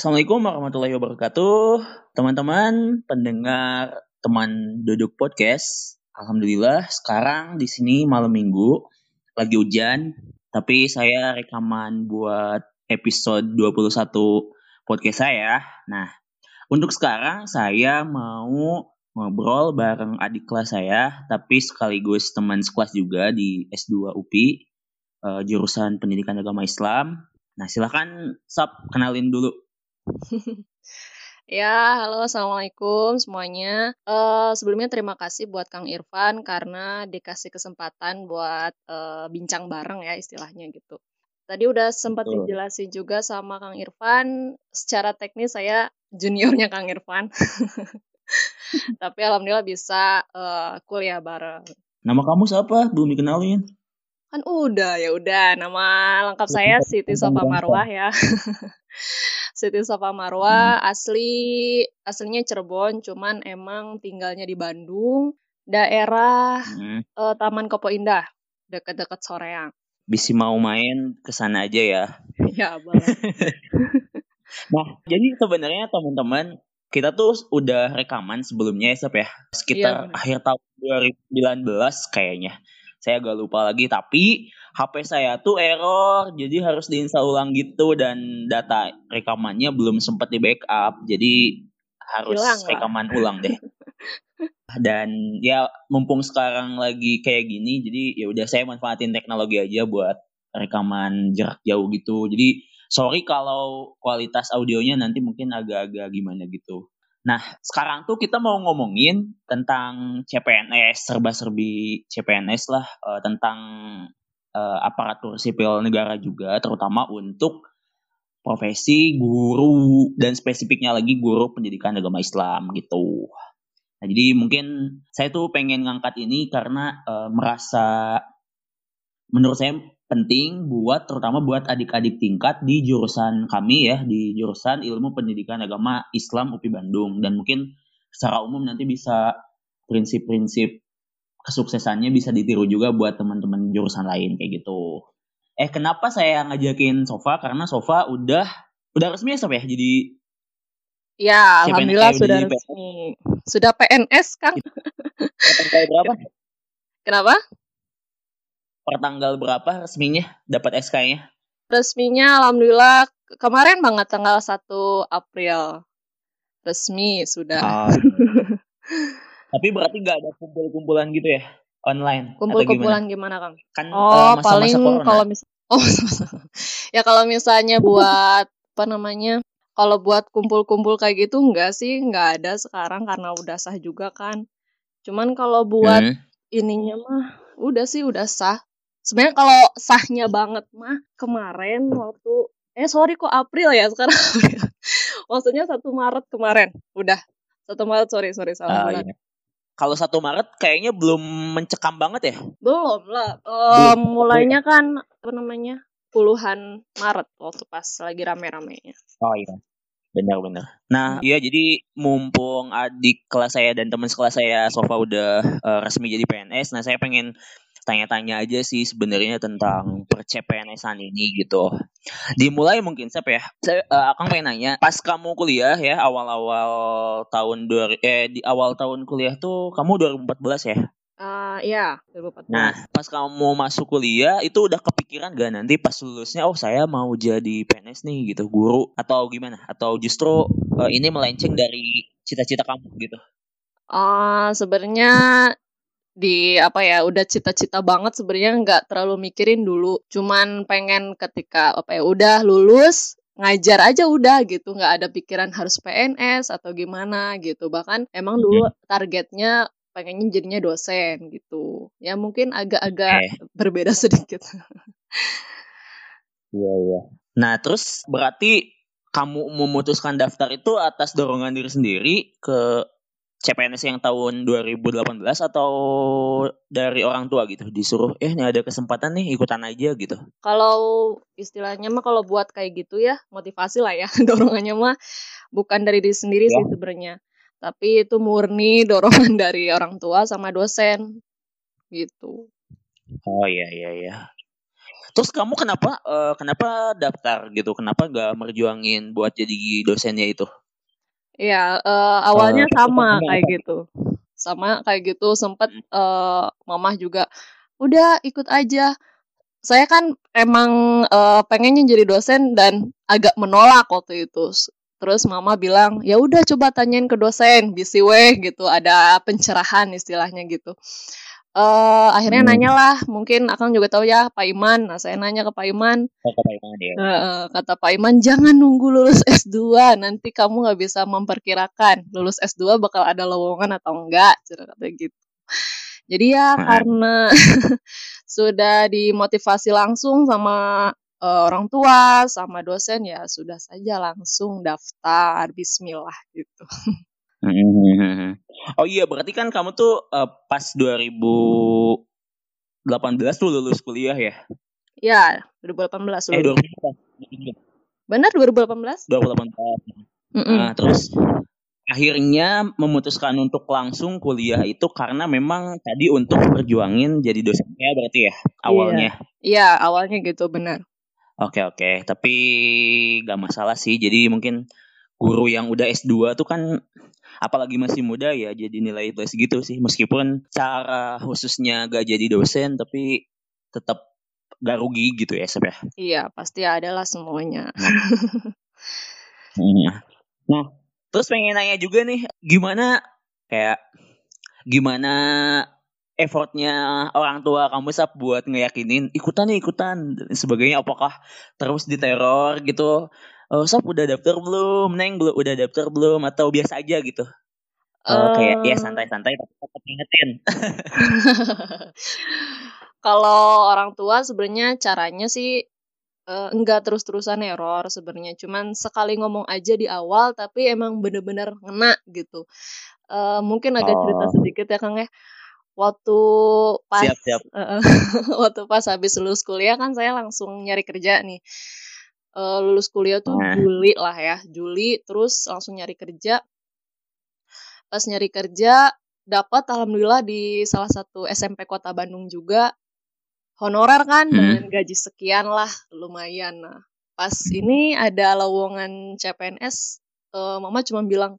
Assalamualaikum warahmatullahi wabarakatuh. Teman-teman pendengar teman duduk podcast. Alhamdulillah sekarang di sini malam minggu lagi hujan, tapi saya rekaman buat episode 21 podcast saya. Nah, untuk sekarang saya mau ngobrol bareng adik kelas saya, tapi sekaligus teman sekelas juga di S2 UPI, uh, jurusan Pendidikan Agama Islam. Nah, silahkan Sap, kenalin dulu. Ya, halo assalamualaikum semuanya. Uh, sebelumnya terima kasih buat Kang Irfan karena dikasih kesempatan buat uh, bincang bareng ya istilahnya gitu. Tadi udah sempat Betul. dijelasin juga sama Kang Irfan. Secara teknis saya juniornya Kang Irfan. Tapi alhamdulillah bisa uh, kuliah bareng. Nama kamu siapa? Belum dikenalin. Kan udah ya udah. Nama lengkap saya Siti Sofa Marwah ya. Siti Safa Marwa hmm. asli aslinya Cirebon, cuman emang tinggalnya di Bandung, daerah hmm. uh, Taman Kopo Indah, dekat-dekat Soreang. Bisa mau main ke sana aja ya. ya, boleh. nah, jadi sebenarnya teman-teman kita tuh udah rekaman sebelumnya ya, Sep ya. Sekitar iya, akhir tahun 2019 kayaknya saya agak lupa lagi tapi HP saya tuh error jadi harus diinstal ulang gitu dan data rekamannya belum sempat di backup jadi harus Hilang rekaman lah. ulang deh. Dan ya mumpung sekarang lagi kayak gini jadi ya udah saya manfaatin teknologi aja buat rekaman jarak jauh gitu. Jadi sorry kalau kualitas audionya nanti mungkin agak-agak gimana gitu. Nah, sekarang tuh kita mau ngomongin tentang CPNS, serba-serbi CPNS lah, uh, tentang uh, aparatur sipil negara juga, terutama untuk profesi guru dan spesifiknya lagi guru pendidikan agama Islam gitu. Nah, jadi mungkin saya tuh pengen ngangkat ini karena uh, merasa menurut saya penting buat terutama buat adik-adik tingkat di jurusan kami ya di jurusan ilmu pendidikan agama Islam UPI Bandung dan mungkin secara umum nanti bisa prinsip-prinsip kesuksesannya bisa ditiru juga buat teman-teman jurusan lain kayak gitu. Eh kenapa saya ngajakin Sofa karena Sofa udah udah resmi ya Sofa ya jadi Ya, alhamdulillah sudah resmi. Sudah PNS kan? berapa? Kenapa? per tanggal berapa resminya dapat SK-nya? Resminya alhamdulillah kemarin banget tanggal 1 April. Resmi sudah. Oh. Tapi berarti nggak ada kumpul-kumpulan gitu ya online? Kumpul-kumpulan gimana? gimana Kang? Kan oh, uh, masa -masa paling kalau mis Oh, ya kalau misalnya buat apa namanya? Kalau buat kumpul-kumpul kayak gitu enggak sih, enggak ada sekarang karena udah sah juga kan. Cuman kalau buat hmm. ininya mah udah sih udah sah sebenarnya kalau sahnya banget mah kemarin waktu eh sorry kok April ya sekarang maksudnya satu Maret kemarin udah satu Maret sorry sorry salah uh, bulan iya. Kalau satu Maret kayaknya belum mencekam banget ya? Belum lah. Uh, mulainya kan apa namanya puluhan Maret waktu pas lagi rame-ramenya. Oh iya Benar-benar. Nah, iya jadi mumpung adik kelas saya dan teman sekelas saya Sofa udah uh, resmi jadi PNS, nah saya pengen tanya-tanya aja sih sebenarnya tentang percepNS-an ini gitu. Dimulai mungkin siapa ya? Saya uh, akan pengen nanya, pas kamu kuliah ya awal-awal tahun dua eh di awal tahun kuliah tuh kamu 2014 ya? Uh, iya, 2014. Nah, pas kamu masuk kuliah itu udah kepikiran gak nanti pas lulusnya oh saya mau jadi PNS nih gitu, guru atau gimana? Atau justru uh, ini melenceng dari cita-cita kamu gitu? Uh, sebenarnya di apa ya udah cita-cita banget sebenarnya nggak terlalu mikirin dulu. Cuman pengen ketika apa ya udah lulus ngajar aja udah gitu. Nggak ada pikiran harus PNS atau gimana gitu. Bahkan emang dulu targetnya pengennya jadinya dosen gitu. Ya mungkin agak-agak eh. berbeda sedikit. Iya iya. Nah terus berarti kamu memutuskan daftar itu atas dorongan diri sendiri ke CPNS yang tahun 2018 atau dari orang tua gitu disuruh eh ini ada kesempatan nih ikutan aja gitu. Kalau istilahnya mah kalau buat kayak gitu ya motivasi lah ya dorongannya mah bukan dari diri sendiri ya. sih sebenarnya. Tapi itu murni dorongan dari orang tua sama dosen gitu. Oh iya iya iya. Terus kamu kenapa uh, kenapa daftar gitu? Kenapa gak merjuangin buat jadi dosennya itu? Iya, uh, awalnya uh, sama kayak gitu. Sama kayak gitu sempat uh, mamah juga udah ikut aja. Saya kan emang uh, pengennya jadi dosen dan agak menolak waktu itu. Terus mama bilang, ya udah coba tanyain ke dosen, bisi weh gitu, ada pencerahan istilahnya gitu. Uh, akhirnya hmm. nanya lah, mungkin Akang juga tahu ya Pak Iman. Nah saya nanya ke Pak Iman. Oh, ke Pak Iman ya. Uh, kata Pak Iman, jangan nunggu lulus S2, nanti kamu nggak bisa memperkirakan lulus S2 bakal ada lowongan atau enggak, kata gitu. Jadi ya hmm. karena sudah dimotivasi langsung sama uh, orang tua sama dosen ya sudah saja langsung daftar Bismillah gitu. Hmm. Oh iya berarti kan kamu tuh uh, pas 2018 tuh lulus kuliah ya? Ya 2018 lulus. Eh 2018. Benar 2018? 2018. Mm -mm. Nah, terus akhirnya memutuskan untuk langsung kuliah itu karena memang tadi untuk berjuangin jadi dosennya berarti ya awalnya. Iya, iya awalnya gitu benar. Oke oke, tapi gak masalah sih. Jadi mungkin guru yang udah S2 tuh kan apalagi masih muda ya jadi nilai plus gitu sih. Meskipun cara khususnya gak jadi dosen tapi tetap gak rugi gitu ya sebenarnya. Iya, pasti ada lah semuanya. Nah. nah, terus pengen nanya juga nih, gimana kayak gimana effortnya orang tua kamu sap buat ngeyakinin ikutan nih ikutan dan sebagainya apakah terus diteror gitu oh, sap udah daftar belum? Neng belum udah daftar belum? Atau biasa aja gitu? Uh, kayak ya santai-santai tapi tetap ingetin. Kalau orang tua sebenarnya caranya sih uh, enggak terus-terusan error sebenarnya. Cuman sekali ngomong aja di awal tapi emang bener-bener ngena gitu. Uh, mungkin agak oh. cerita sedikit ya kang ya. Waktu pas siap, siap. Uh, waktu pas habis lulus kuliah kan saya langsung nyari kerja nih uh, lulus kuliah tuh nah. Juli lah ya Juli terus langsung nyari kerja pas nyari kerja dapat alhamdulillah di salah satu SMP kota Bandung juga honorer kan hmm. dengan gaji sekian lah lumayan nah pas ini ada lowongan CPNS uh, mama cuma bilang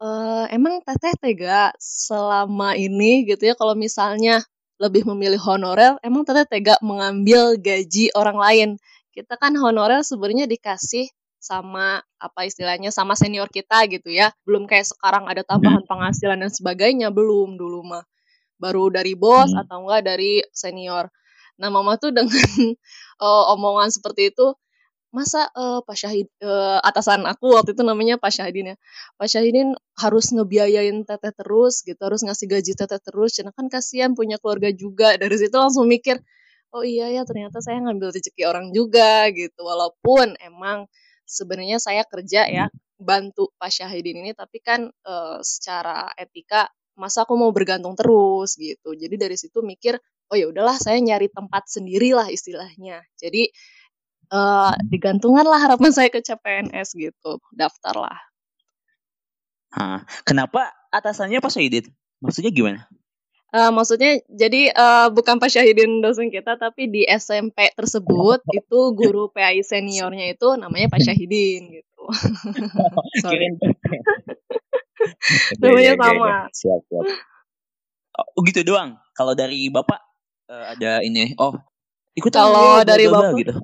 uh, emang Teteh tega selama ini gitu ya kalau misalnya lebih memilih honorer, emang Teteh tega mengambil gaji orang lain? Kita kan honorer sebenarnya dikasih sama apa istilahnya sama senior kita gitu ya. Belum kayak sekarang ada tambahan hmm. penghasilan dan sebagainya, belum dulu mah. Baru dari bos hmm. atau enggak dari senior. Nah, mama tuh dengan uh, omongan seperti itu masa uh, Pak Syahid uh, atasan aku waktu itu namanya Pak Syahidin ya Pak Syahidin harus ngebiayain teteh terus gitu harus ngasih gaji teteh terus karena kan kasihan punya keluarga juga dari situ langsung mikir oh iya ya ternyata saya ngambil rezeki orang juga gitu walaupun emang sebenarnya saya kerja ya bantu Pak Syahidin ini tapi kan uh, secara etika masa aku mau bergantung terus gitu jadi dari situ mikir oh ya udahlah saya nyari tempat sendirilah istilahnya jadi uh, digantungan lah harapan saya ke CPNS gitu, daftar lah. Hah, kenapa atasannya Pak Syahidin? Maksudnya gimana? Uh, maksudnya jadi uh, bukan Pak Syahidin dosen kita tapi di SMP tersebut itu guru PAI seniornya itu namanya Pak Syahidin gitu. namanya sama. Siap, siap. Oh gitu doang. Kalau dari Bapak uh, ada ini oh ikut kalau dari Bapak gitu.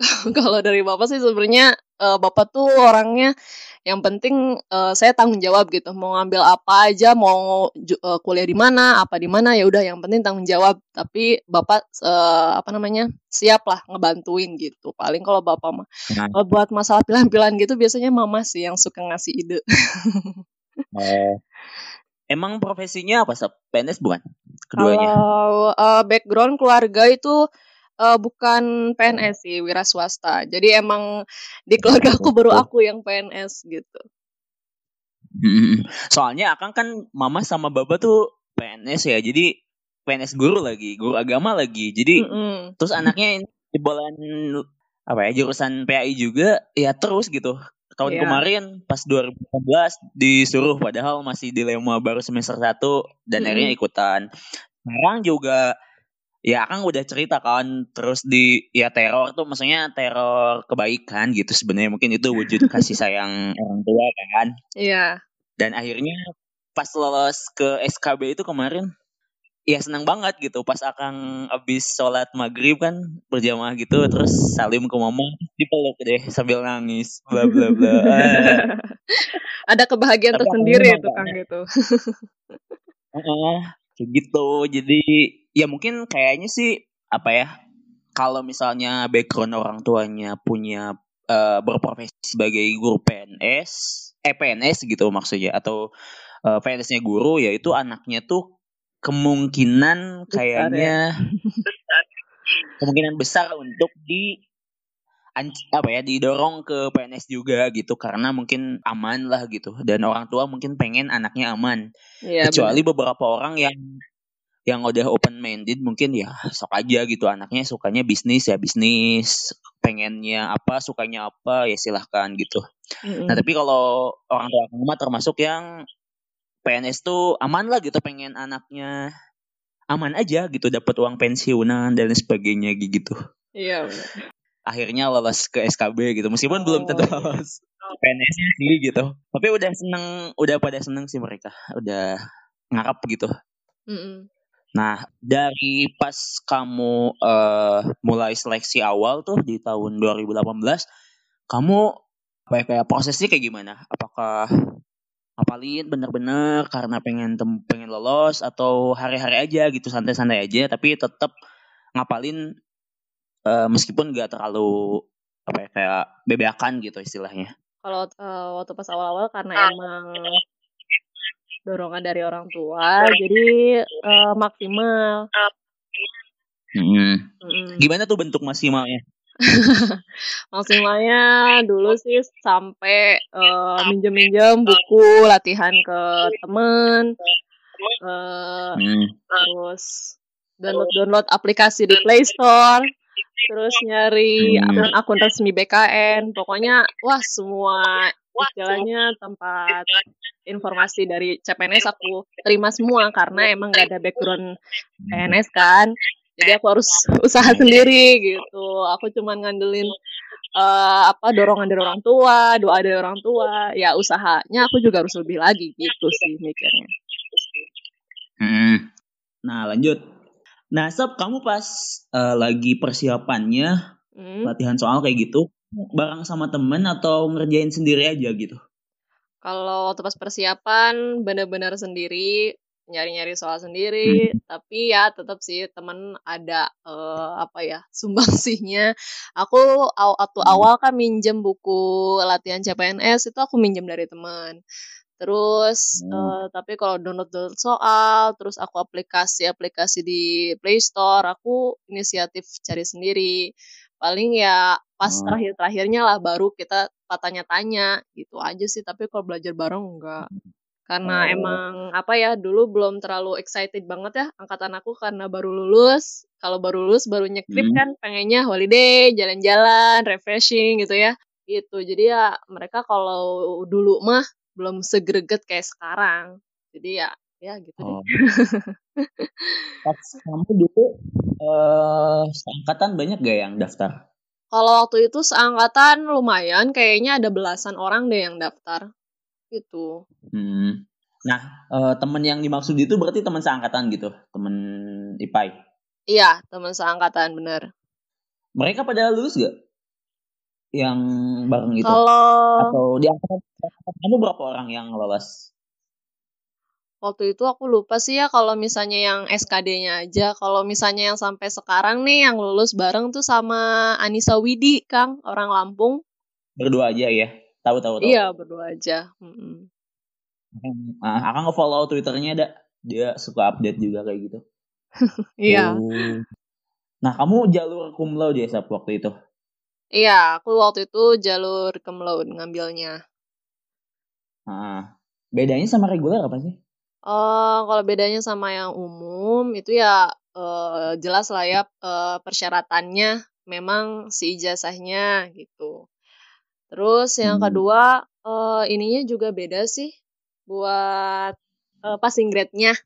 kalau dari bapak sih sebenarnya uh, bapak tuh orangnya yang penting uh, saya tanggung jawab gitu. Mau ngambil apa aja mau uh, kuliah di mana apa di mana ya udah yang penting tanggung jawab. Tapi bapak uh, apa namanya siap lah ngebantuin gitu. Paling kalau bapak mah. Nah. kalau buat masalah pilihan-pilihan gitu biasanya mama sih yang suka ngasih ide. Oh. emang profesinya apa sih PNS bukan? Keduanya? Kalau uh, background keluarga itu uh, bukan PNS sih, wira swasta. Jadi emang di keluarga aku baru aku yang PNS gitu. Soalnya Akang kan mama sama baba tuh PNS ya, jadi PNS guru lagi, guru agama lagi. Jadi mm -hmm. terus anaknya di bulan apa ya jurusan PAI juga ya terus gitu. Tahun yeah. kemarin pas 2018 disuruh padahal masih dilema baru semester 1 dan mm -hmm. akhirnya ikutan. Sekarang juga ya kan udah cerita kan terus di ya teror tuh maksudnya teror kebaikan gitu sebenarnya. Mungkin itu wujud kasih sayang orang tua kan. Iya. Dan akhirnya pas lolos ke SKB itu kemarin ya senang banget gitu. Pas akan abis sholat maghrib kan berjamaah gitu terus salim ke mama dipeluk deh sambil nangis bla bla bla. Ada kebahagiaan tersendiri itu kan gitu. Uh, gitu. Jadi ya mungkin kayaknya sih apa ya kalau misalnya background orang tuanya punya uh, berprofesi sebagai guru PNS eh PNS gitu maksudnya atau uh, eh, PNS-nya guru ya itu anaknya tuh kemungkinan besar, kayaknya ya? kemungkinan besar untuk di apa ya didorong ke PNS juga gitu karena mungkin aman lah gitu dan orang tua mungkin pengen anaknya aman ya, kecuali bener. beberapa orang yang yang udah open minded mungkin ya sok aja gitu. Anaknya sukanya bisnis ya bisnis. Pengennya apa sukanya apa ya silahkan gitu. Mm-hmm. nah tapi kalau orang tua rumah termasuk yang PNS tuh aman lah gitu pengen anaknya aman aja gitu dapat uang pensiunan dan sebagainya gitu. Iya. Akhirnya lolos ke SKB gitu meskipun oh, belum tentu iya. lolos PNS-nya sih gitu. Tapi udah seneng udah pada seneng sih mereka udah ngarap gitu. Mm-hmm. Nah, dari pas kamu uh, mulai seleksi awal tuh di tahun 2018, kamu apa ya, kayak prosesnya kayak gimana? Apakah ngapalin bener-bener karena pengen tem pengen lolos atau hari-hari aja gitu santai-santai aja tapi tetap ngapalin uh, meskipun gak terlalu apa ya kayak bebeakan gitu istilahnya. Kalau uh, waktu pas awal-awal karena emang dorongan dari orang tua jadi uh, maksimal hmm. Hmm. gimana tuh bentuk maksimalnya maksimalnya dulu sih sampai uh, minjem-minjem buku latihan ke temen uh, hmm. terus download-download aplikasi di Play Store terus nyari akun-akun resmi BKN pokoknya wah semua istilahnya tempat informasi dari CPNS aku terima semua karena emang gak ada background PNS kan. Jadi aku harus usaha sendiri gitu. Aku cuman ngandelin uh, apa dorongan dari orang tua doa dari orang tua. Ya usahanya aku juga harus lebih lagi gitu sih mikirnya. Hmm. nah lanjut. Nah sob kamu pas uh, lagi persiapannya hmm. latihan soal kayak gitu bareng sama temen atau ngerjain sendiri aja gitu? Kalau waktu pas persiapan bener-bener sendiri, nyari-nyari soal sendiri, hmm. tapi ya tetap sih temen ada uh, apa ya sumbangsihnya. Aku waktu hmm. awal kan minjem buku latihan CPNS itu aku minjem dari teman. Terus hmm. uh, tapi kalau download download soal, terus aku aplikasi-aplikasi di Play Store, aku inisiatif cari sendiri paling ya pas hmm. terakhir-terakhirnya lah baru kita tanya-tanya gitu aja sih. Tapi kalau belajar bareng enggak. Karena oh. emang apa ya dulu belum terlalu excited banget ya angkatan aku karena baru lulus. Kalau baru lulus baru nyekrip hmm. kan pengennya holiday jalan-jalan refreshing gitu ya. Gitu. Jadi ya mereka kalau dulu mah belum segreget kayak sekarang. Jadi ya ya gitu oh. deh pas kamu dulu uh, seangkatan banyak gak yang daftar? Kalau waktu itu seangkatan lumayan kayaknya ada belasan orang deh yang daftar gitu. Hmm. nah uh, temen yang dimaksud itu berarti teman seangkatan gitu temen IPAI iya teman seangkatan bener. Mereka pada lulus gak? Yang bareng itu kalau atau di angkatan kamu berapa orang yang lolos Waktu itu aku lupa sih ya kalau misalnya yang SKD-nya aja. Kalau misalnya yang sampai sekarang nih yang lulus bareng tuh sama Anissa Widi, Kang, orang Lampung. Berdua aja ya? Tahu tahu tahu. Iya, berdua aja. Mm -hmm. Nah, akan nge-follow Twitternya ada. Dia suka update juga kayak gitu. iya. oh. Nah, kamu jalur cum laude ya, waktu itu? Iya, aku waktu itu jalur cum laude ngambilnya. Nah, bedanya sama reguler apa sih? Uh, kalau bedanya sama yang umum itu ya, uh, jelas lah ya, uh, persyaratannya memang si ijazahnya gitu. Terus yang hmm. kedua, uh, ininya juga beda sih buat, uh, passing grade-nya.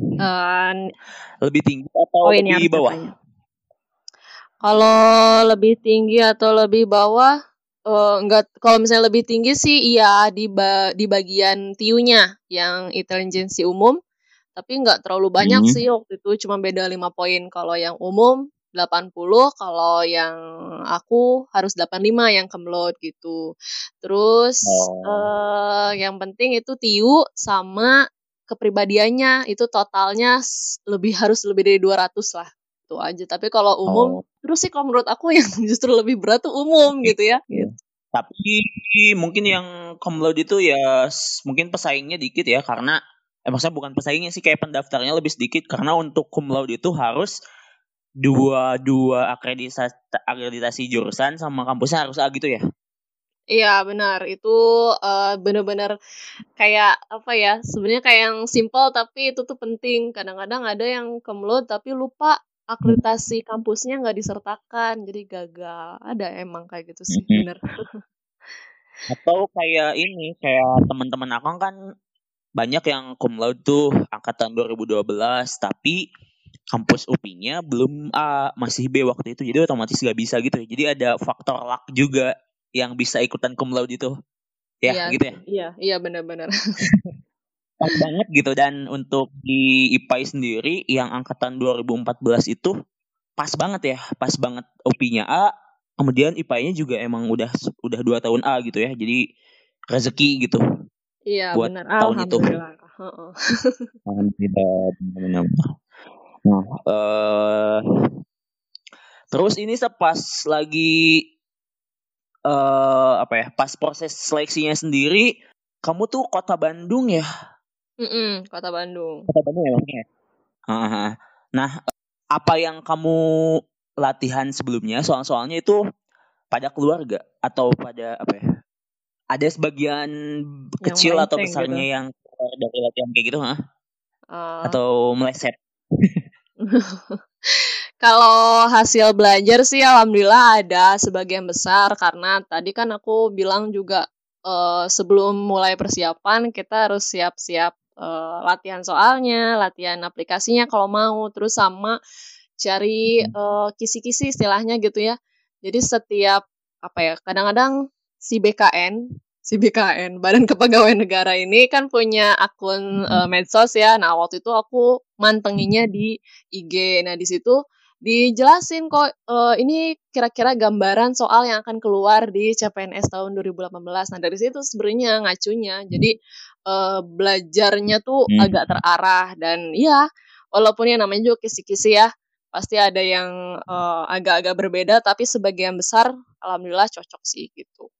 Uh, lebih tinggi atau oh, lebih bawah? Kalau lebih tinggi atau lebih bawah, uh, enggak kalau misalnya lebih tinggi sih iya di ba di bagian tiunya yang intelijensi umum, tapi nggak terlalu banyak hmm. sih waktu itu cuma beda 5 poin. Kalau yang umum 80, kalau yang aku harus 85 yang kemlot gitu. Terus, oh. uh, yang penting itu tiu sama kepribadiannya itu totalnya lebih harus lebih dari 200 lah itu aja. Tapi kalau umum oh. terus sih kalau menurut aku yang justru lebih berat tuh umum gitu ya. Gitu. tapi mungkin yang cum itu ya mungkin pesaingnya dikit ya karena eh maksudnya bukan pesaingnya sih kayak pendaftarnya lebih sedikit. Karena untuk cum itu harus dua dua akreditasi akreditasi jurusan sama kampusnya harus A gitu ya? Iya benar. Itu uh, benar-benar kayak apa ya sebenarnya kayak yang simple tapi itu tuh penting. Kadang-kadang ada yang kemlut tapi lupa akreditasi kampusnya nggak disertakan jadi gagal ada emang kayak gitu sih benar atau kayak ini kayak teman-teman aku kan banyak yang cum tuh angkatan 2012 tapi kampus UPI-nya belum A masih B waktu itu jadi otomatis gak bisa gitu jadi ada faktor luck juga yang bisa ikutan cum laude itu. Ya, iya, gitu ya. Iya, iya benar-benar. Pas banget gitu dan untuk di IPAI sendiri yang angkatan 2014 itu pas banget ya, pas banget OP-nya A, kemudian IPAI-nya juga emang udah udah dua tahun A gitu ya. Jadi rezeki gitu. Iya, buat benar. tahun itu. Alhamdulillah. Nah, uh, terus ini sepas lagi uh, apa ya pas proses seleksinya sendiri kamu tuh kota Bandung ya? Mm-mm, kota Bandung. Kota Bandung ya maksudnya. Nah apa yang kamu latihan sebelumnya soal-soalnya itu pada keluarga atau pada apa ya? Ada sebagian yang kecil atau besarnya gitu. yang dari latihan kayak gitu, ha? Uh, atau meleset? Kalau hasil belajar sih alhamdulillah ada sebagian besar karena tadi kan aku bilang juga uh, sebelum mulai persiapan kita harus siap-siap uh, latihan soalnya, latihan aplikasinya kalau mau, terus sama cari uh, kisi-kisi istilahnya gitu ya. Jadi setiap apa ya, kadang-kadang si BKN si BKN Badan Kepegawaian Negara ini kan punya akun uh, medsos ya. Nah waktu itu aku mantenginya di IG. Nah di situ dijelasin kok uh, ini kira-kira gambaran soal yang akan keluar di CPNS tahun 2018. Nah dari situ sebenarnya ngacunya. Jadi uh, belajarnya tuh hmm. agak terarah dan ya walaupun ya namanya juga kisi-kisi ya pasti ada yang uh, agak-agak berbeda tapi sebagian besar alhamdulillah cocok sih gitu.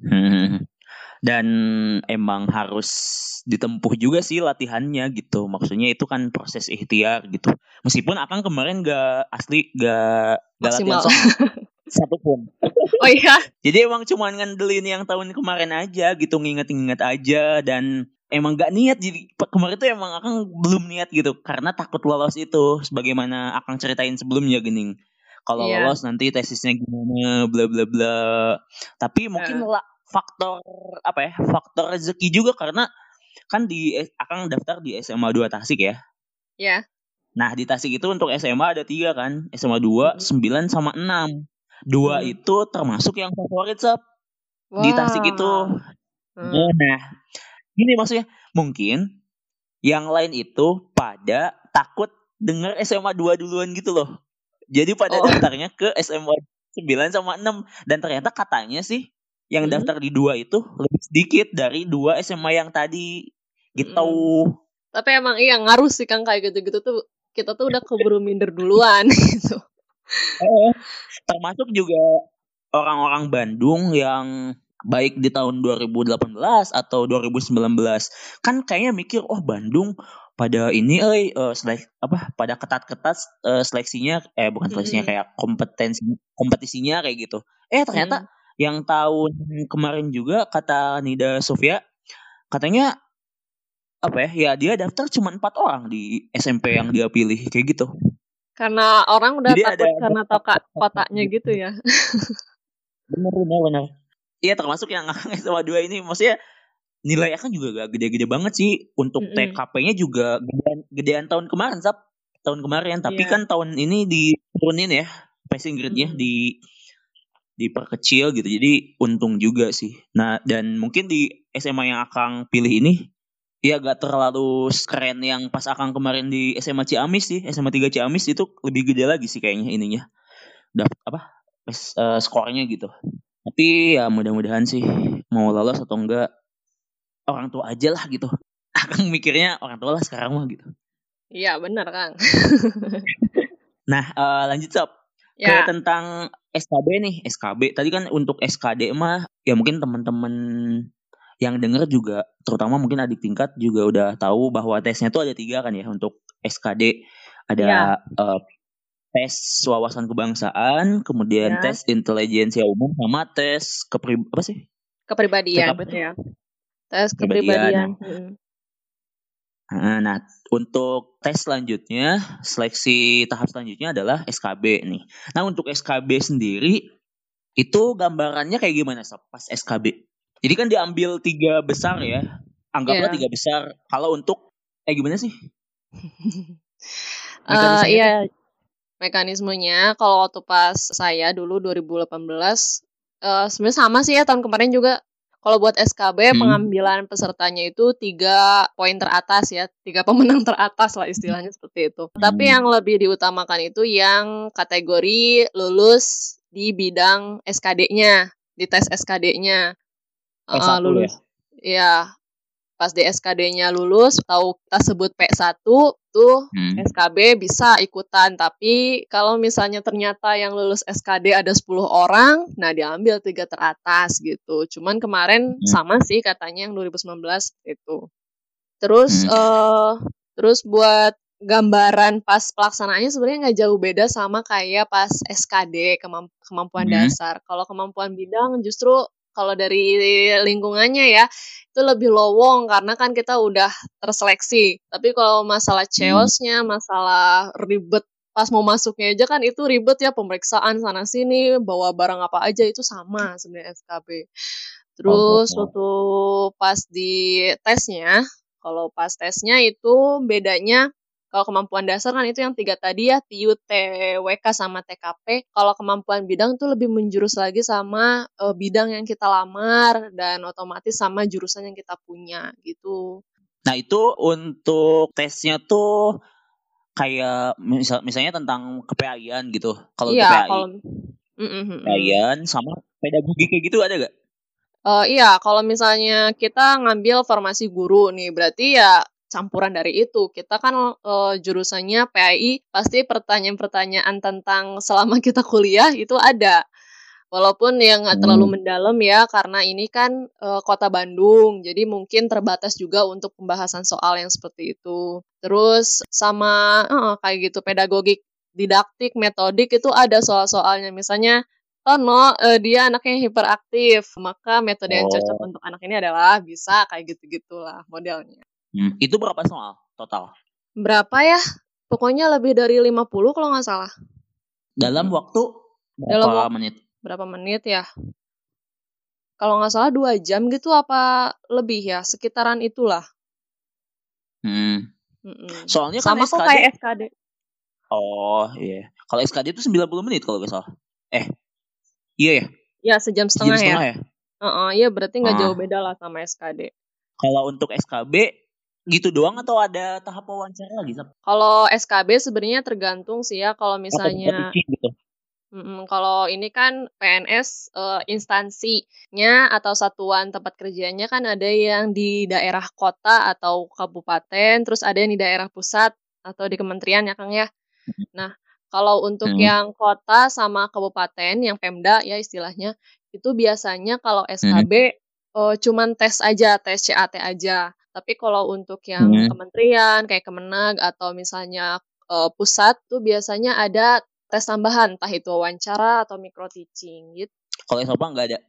Hmm dan emang harus ditempuh juga sih latihannya gitu. Maksudnya itu kan proses ikhtiar gitu. Meskipun akan kemarin gak asli gak gak latihan soal satu pun oh iya? Jadi emang cuma ngandelin yang tahun kemarin aja gitu nginget-nginget aja. Dan emang gak niat. Jadi kemarin tuh emang akan belum niat gitu. Karena takut lolos itu. Sebagaimana akan ceritain sebelumnya gening. Kalau yeah. lolos nanti tesisnya gimana bla bla bla. Tapi mungkin uh faktor apa ya faktor rezeki juga karena kan di akan daftar di SMA 2 Tasik ya. Iya. Nah di Tasik itu untuk SMA ada tiga kan SMA 2, hmm. 9 sama 6 Dua hmm. itu termasuk yang favorit sep wow. di Tasik itu. Hmm. Nah ini maksudnya mungkin yang lain itu pada takut dengar SMA 2 duluan gitu loh. Jadi pada oh. daftarnya ke SMA 9 sama 6 dan ternyata katanya sih yang hmm. daftar di dua itu lebih sedikit dari dua SMA yang tadi gitu. Hmm. Tapi emang iya ngaruh sih kan kayak gitu-gitu tuh kita tuh udah keburu minder duluan gitu. Eh, termasuk juga orang-orang Bandung yang baik di tahun 2018 atau 2019 kan kayaknya mikir oh Bandung pada ini eh uh, selek apa pada ketat-ketat uh, seleksinya eh bukan seleksinya -hmm. kayak kompetensi kompetisinya kayak gitu. Eh ternyata -hmm yang tahun kemarin juga kata Nida Sofia katanya apa ya ya dia daftar cuma empat orang di SMP yang dia pilih kayak gitu. Karena orang udah Jadi takut ada, karena tau kotaknya gitu ya. Benar benar benar iya termasuk yang SMA dua ini. Maksudnya nilai kan juga gak gede-gede banget sih. Untuk mm -hmm. TKP-nya juga gedean, gedean tahun kemarin sap. Tahun kemarin. Tapi yeah. kan tahun ini diturunin ya passing grade-nya mm -hmm. di diperkecil gitu jadi untung juga sih nah dan mungkin di SMA yang akan pilih ini ya gak terlalu keren yang pas akan kemarin di SMA Ciamis sih SMA 3 Ciamis itu lebih gede lagi sih kayaknya ininya dapat apa uh, skornya gitu tapi ya mudah-mudahan sih mau lolos atau enggak orang tua aja lah gitu. Akang mikirnya orang tua lah sekarang mah gitu. Iya benar Kang. nah uh, lanjut sob. Ya. Ke tentang SKB nih, SKB. Tadi kan untuk SKD mah ya mungkin teman-teman yang denger juga terutama mungkin adik tingkat juga udah tahu bahwa tesnya tuh ada tiga kan ya untuk SKD ada ya. uh, tes wawasan kebangsaan kemudian ya. tes intelijensia umum sama tes kepri apa sih kepribadian ya tes kepribadian. Nah, nah, untuk tes selanjutnya, seleksi tahap selanjutnya adalah SKB nih. Nah, untuk SKB sendiri itu gambarannya kayak gimana sob pas SKB? Jadi kan diambil tiga besar ya, anggaplah yeah. tiga besar. Kalau untuk eh gimana sih? uh, iya, mekanismenya kalau waktu pas saya dulu 2018 uh, sebenarnya sama sih ya tahun kemarin juga kalau buat SKB hmm. pengambilan pesertanya itu tiga poin teratas ya, tiga pemenang teratas lah istilahnya seperti itu. Hmm. Tapi yang lebih diutamakan itu yang kategori lulus di bidang SKD-nya, di tes SKD-nya. Uh, lulus. Ya, pas di SKD-nya lulus tahu kita sebut P1 tuh hmm. SKB bisa ikutan tapi kalau misalnya ternyata yang lulus SKD ada 10 orang nah diambil tiga teratas gitu cuman kemarin hmm. sama sih katanya yang 2019 itu terus hmm. uh, terus buat gambaran pas pelaksanaannya sebenarnya nggak jauh beda sama kayak pas SKD kemampuan hmm. dasar. Kalau kemampuan bidang justru kalau dari lingkungannya ya itu lebih lowong karena kan kita udah terseleksi. Tapi kalau masalah hmm. chaosnya, masalah ribet pas mau masuknya aja kan itu ribet ya pemeriksaan sana sini bawa barang apa aja itu sama sebenarnya SKB. Terus oh, waktu pas di tesnya, kalau pas tesnya itu bedanya kalau kemampuan dasar kan itu yang tiga tadi ya, TIU, TWK, sama TKP. Kalau kemampuan bidang tuh lebih menjurus lagi sama uh, bidang yang kita lamar dan otomatis sama jurusan yang kita punya gitu. Nah itu untuk tesnya tuh kayak misal misalnya tentang kepeaian gitu. Kalau iya, KPAI, kalau mm -mm. sama pedagogi kayak gitu ada gak? Uh, iya, kalau misalnya kita ngambil formasi guru nih, berarti ya campuran dari itu. Kita kan uh, jurusannya PAI, pasti pertanyaan-pertanyaan tentang selama kita kuliah itu ada. Walaupun yang nggak terlalu hmm. mendalam ya, karena ini kan uh, kota Bandung, jadi mungkin terbatas juga untuk pembahasan soal yang seperti itu. Terus sama uh, kayak gitu pedagogik, didaktik, metodik itu ada soal-soalnya. Misalnya Tono, uh, dia anaknya hiperaktif, maka metode yang cocok oh. untuk anak ini adalah bisa kayak gitu-gitulah modelnya. Hmm, itu berapa soal total? Berapa ya? Pokoknya lebih dari 50 kalau nggak salah. Dalam waktu berapa Dalam menit? Berapa menit ya? Kalau nggak salah dua jam gitu apa lebih ya? Sekitaran itulah. Hmm. Mm-mm. Soalnya kan Sama SKD. kok kayak SKD. Oh iya. Kalau SKD itu 90 menit kalau nggak salah. Eh, iya ya? Ya sejam setengah, sejam setengah ya. ya? Uh-uh, iya berarti nggak ah. jauh beda lah sama SKD. Kalau untuk SKB gitu doang atau ada tahap wawancara lagi? Kalau SKB sebenarnya tergantung sih ya. Kalau misalnya gitu. Mm, kalau ini kan PNS uh, eh, instansinya atau satuan tempat kerjanya kan ada yang di daerah kota atau kabupaten, terus ada yang di daerah pusat atau di kementerian ya Kang ya. Nah, kalau untuk hmm. yang kota sama kabupaten yang Pemda ya istilahnya itu biasanya kalau SKB hmm. uh, cuman tes aja, tes CAT aja. Tapi kalau untuk yang hmm. kementerian kayak Kemenag atau misalnya uh, pusat tuh biasanya ada tes tambahan, entah itu wawancara atau micro teaching gitu. Kalau Sopa nggak ada?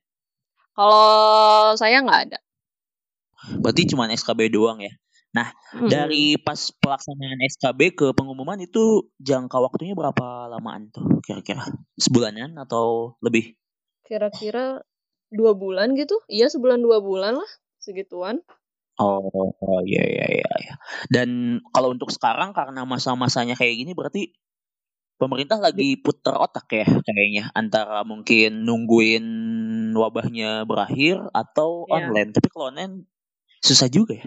Kalau saya nggak ada. Berarti cuma SKB doang ya? Nah, hmm. dari pas pelaksanaan SKB ke pengumuman itu jangka waktunya berapa lamaan tuh kira-kira? Sebulanan atau lebih? Kira-kira dua bulan gitu? Iya sebulan dua bulan lah segituan. Oh, oh iya iya iya. iya. Dan kalau untuk sekarang karena masa-masanya kayak gini berarti pemerintah lagi putar otak ya kayaknya antara mungkin nungguin wabahnya berakhir atau yeah. online. Tapi kalau online susah juga ya.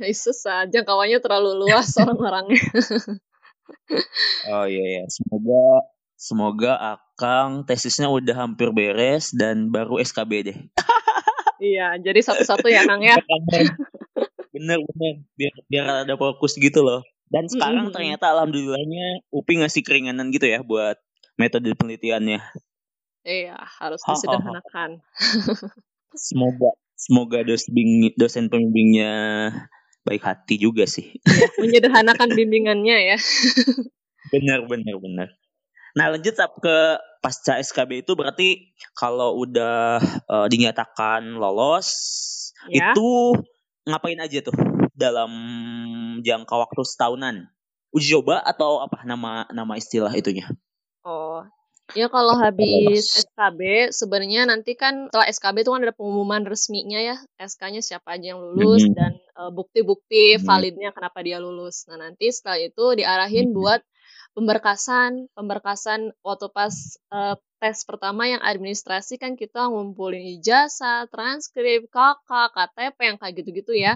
Ya, susah, jangkauannya terlalu luas orang-orangnya. oh iya iya, semoga semoga Akang tesisnya udah hampir beres dan baru SKB deh. iya, jadi satu-satu ya Kang ya. Bener bener, biar biar ada fokus gitu loh. Dan sekarang mm -hmm. ternyata alhamdulillahnya UPI ngasih keringanan gitu ya buat metode penelitiannya. Iya, harus disederhanakan. semoga semoga dosen dosen pembimbingnya baik hati juga sih. Ya, menyederhanakan bimbingannya ya. benar benar benar. Nah lanjut ke pasca SKB itu berarti kalau udah uh, dinyatakan lolos ya. itu ngapain aja tuh dalam jangka waktu setahunan? Uji coba atau apa nama nama istilah itunya? Oh, Ya kalau habis SKB sebenarnya nanti kan setelah SKB itu kan ada pengumuman resminya ya SK-nya siapa aja yang lulus mm -hmm. dan uh, bukti-bukti mm-hmm. validnya kenapa dia lulus. Nah nanti setelah itu diarahin mm -hmm. buat pemberkasan pemberkasan waktu pas uh, tes pertama yang administrasi kan kita ngumpulin ijazah, transkrip, kakak, KTP yang kayak gitu-gitu ya.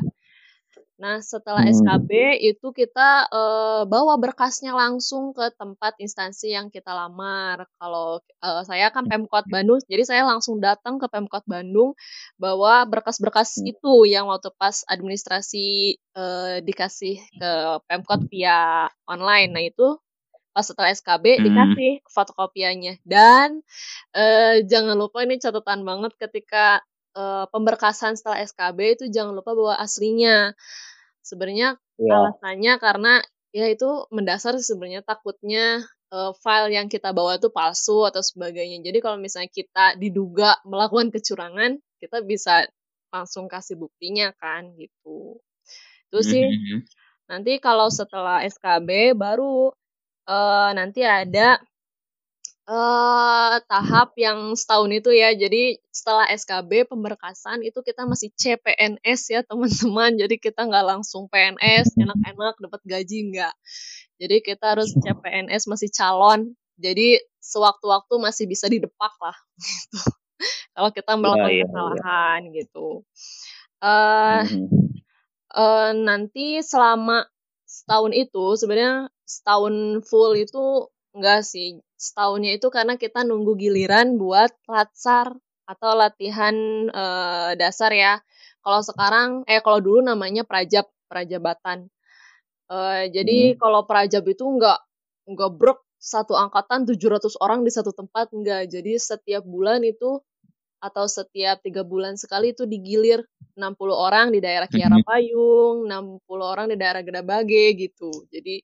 Nah, setelah hmm. SKB itu kita uh, bawa berkasnya langsung ke tempat instansi yang kita lamar. Kalau uh, saya kan Pemkot Bandung, jadi saya langsung datang ke Pemkot Bandung bawa berkas-berkas hmm. itu yang waktu pas administrasi uh, dikasih ke Pemkot via online. Nah, itu pas setelah SKB hmm. dikasih fotokopiannya. Dan uh, jangan lupa ini catatan banget ketika uh, pemberkasan setelah SKB itu jangan lupa bawa aslinya. Sebenarnya ya. alasannya karena ya itu mendasar sebenarnya takutnya uh, file yang kita bawa itu palsu atau sebagainya. Jadi kalau misalnya kita diduga melakukan kecurangan, kita bisa langsung kasih buktinya kan gitu. Itu sih. Mm -hmm. Nanti kalau setelah SKB baru uh, nanti ada uh, tahap yang setahun itu ya. Jadi setelah SKB pemberkasan itu kita masih CPNS ya teman-teman. Jadi kita nggak langsung PNS enak-enak dapat gaji nggak. Jadi kita harus CPNS masih calon. Jadi sewaktu-waktu masih bisa didepak lah. Gitu. Kalau kita melakukan ya, ya, kesalahan ya. gitu. Uh, uh, nanti selama setahun itu sebenarnya setahun full itu enggak sih setahunnya itu karena kita nunggu giliran buat latsar atau latihan uh, dasar ya. Kalau sekarang, eh kalau dulu namanya prajab, prajabatan. Uh, jadi hmm. kalau prajab itu enggak enggak brok satu angkatan 700 orang di satu tempat enggak. Jadi setiap bulan itu atau setiap tiga bulan sekali itu digilir 60 orang di daerah Kiara hmm. Payung, 60 orang di daerah Gedabage gitu. Jadi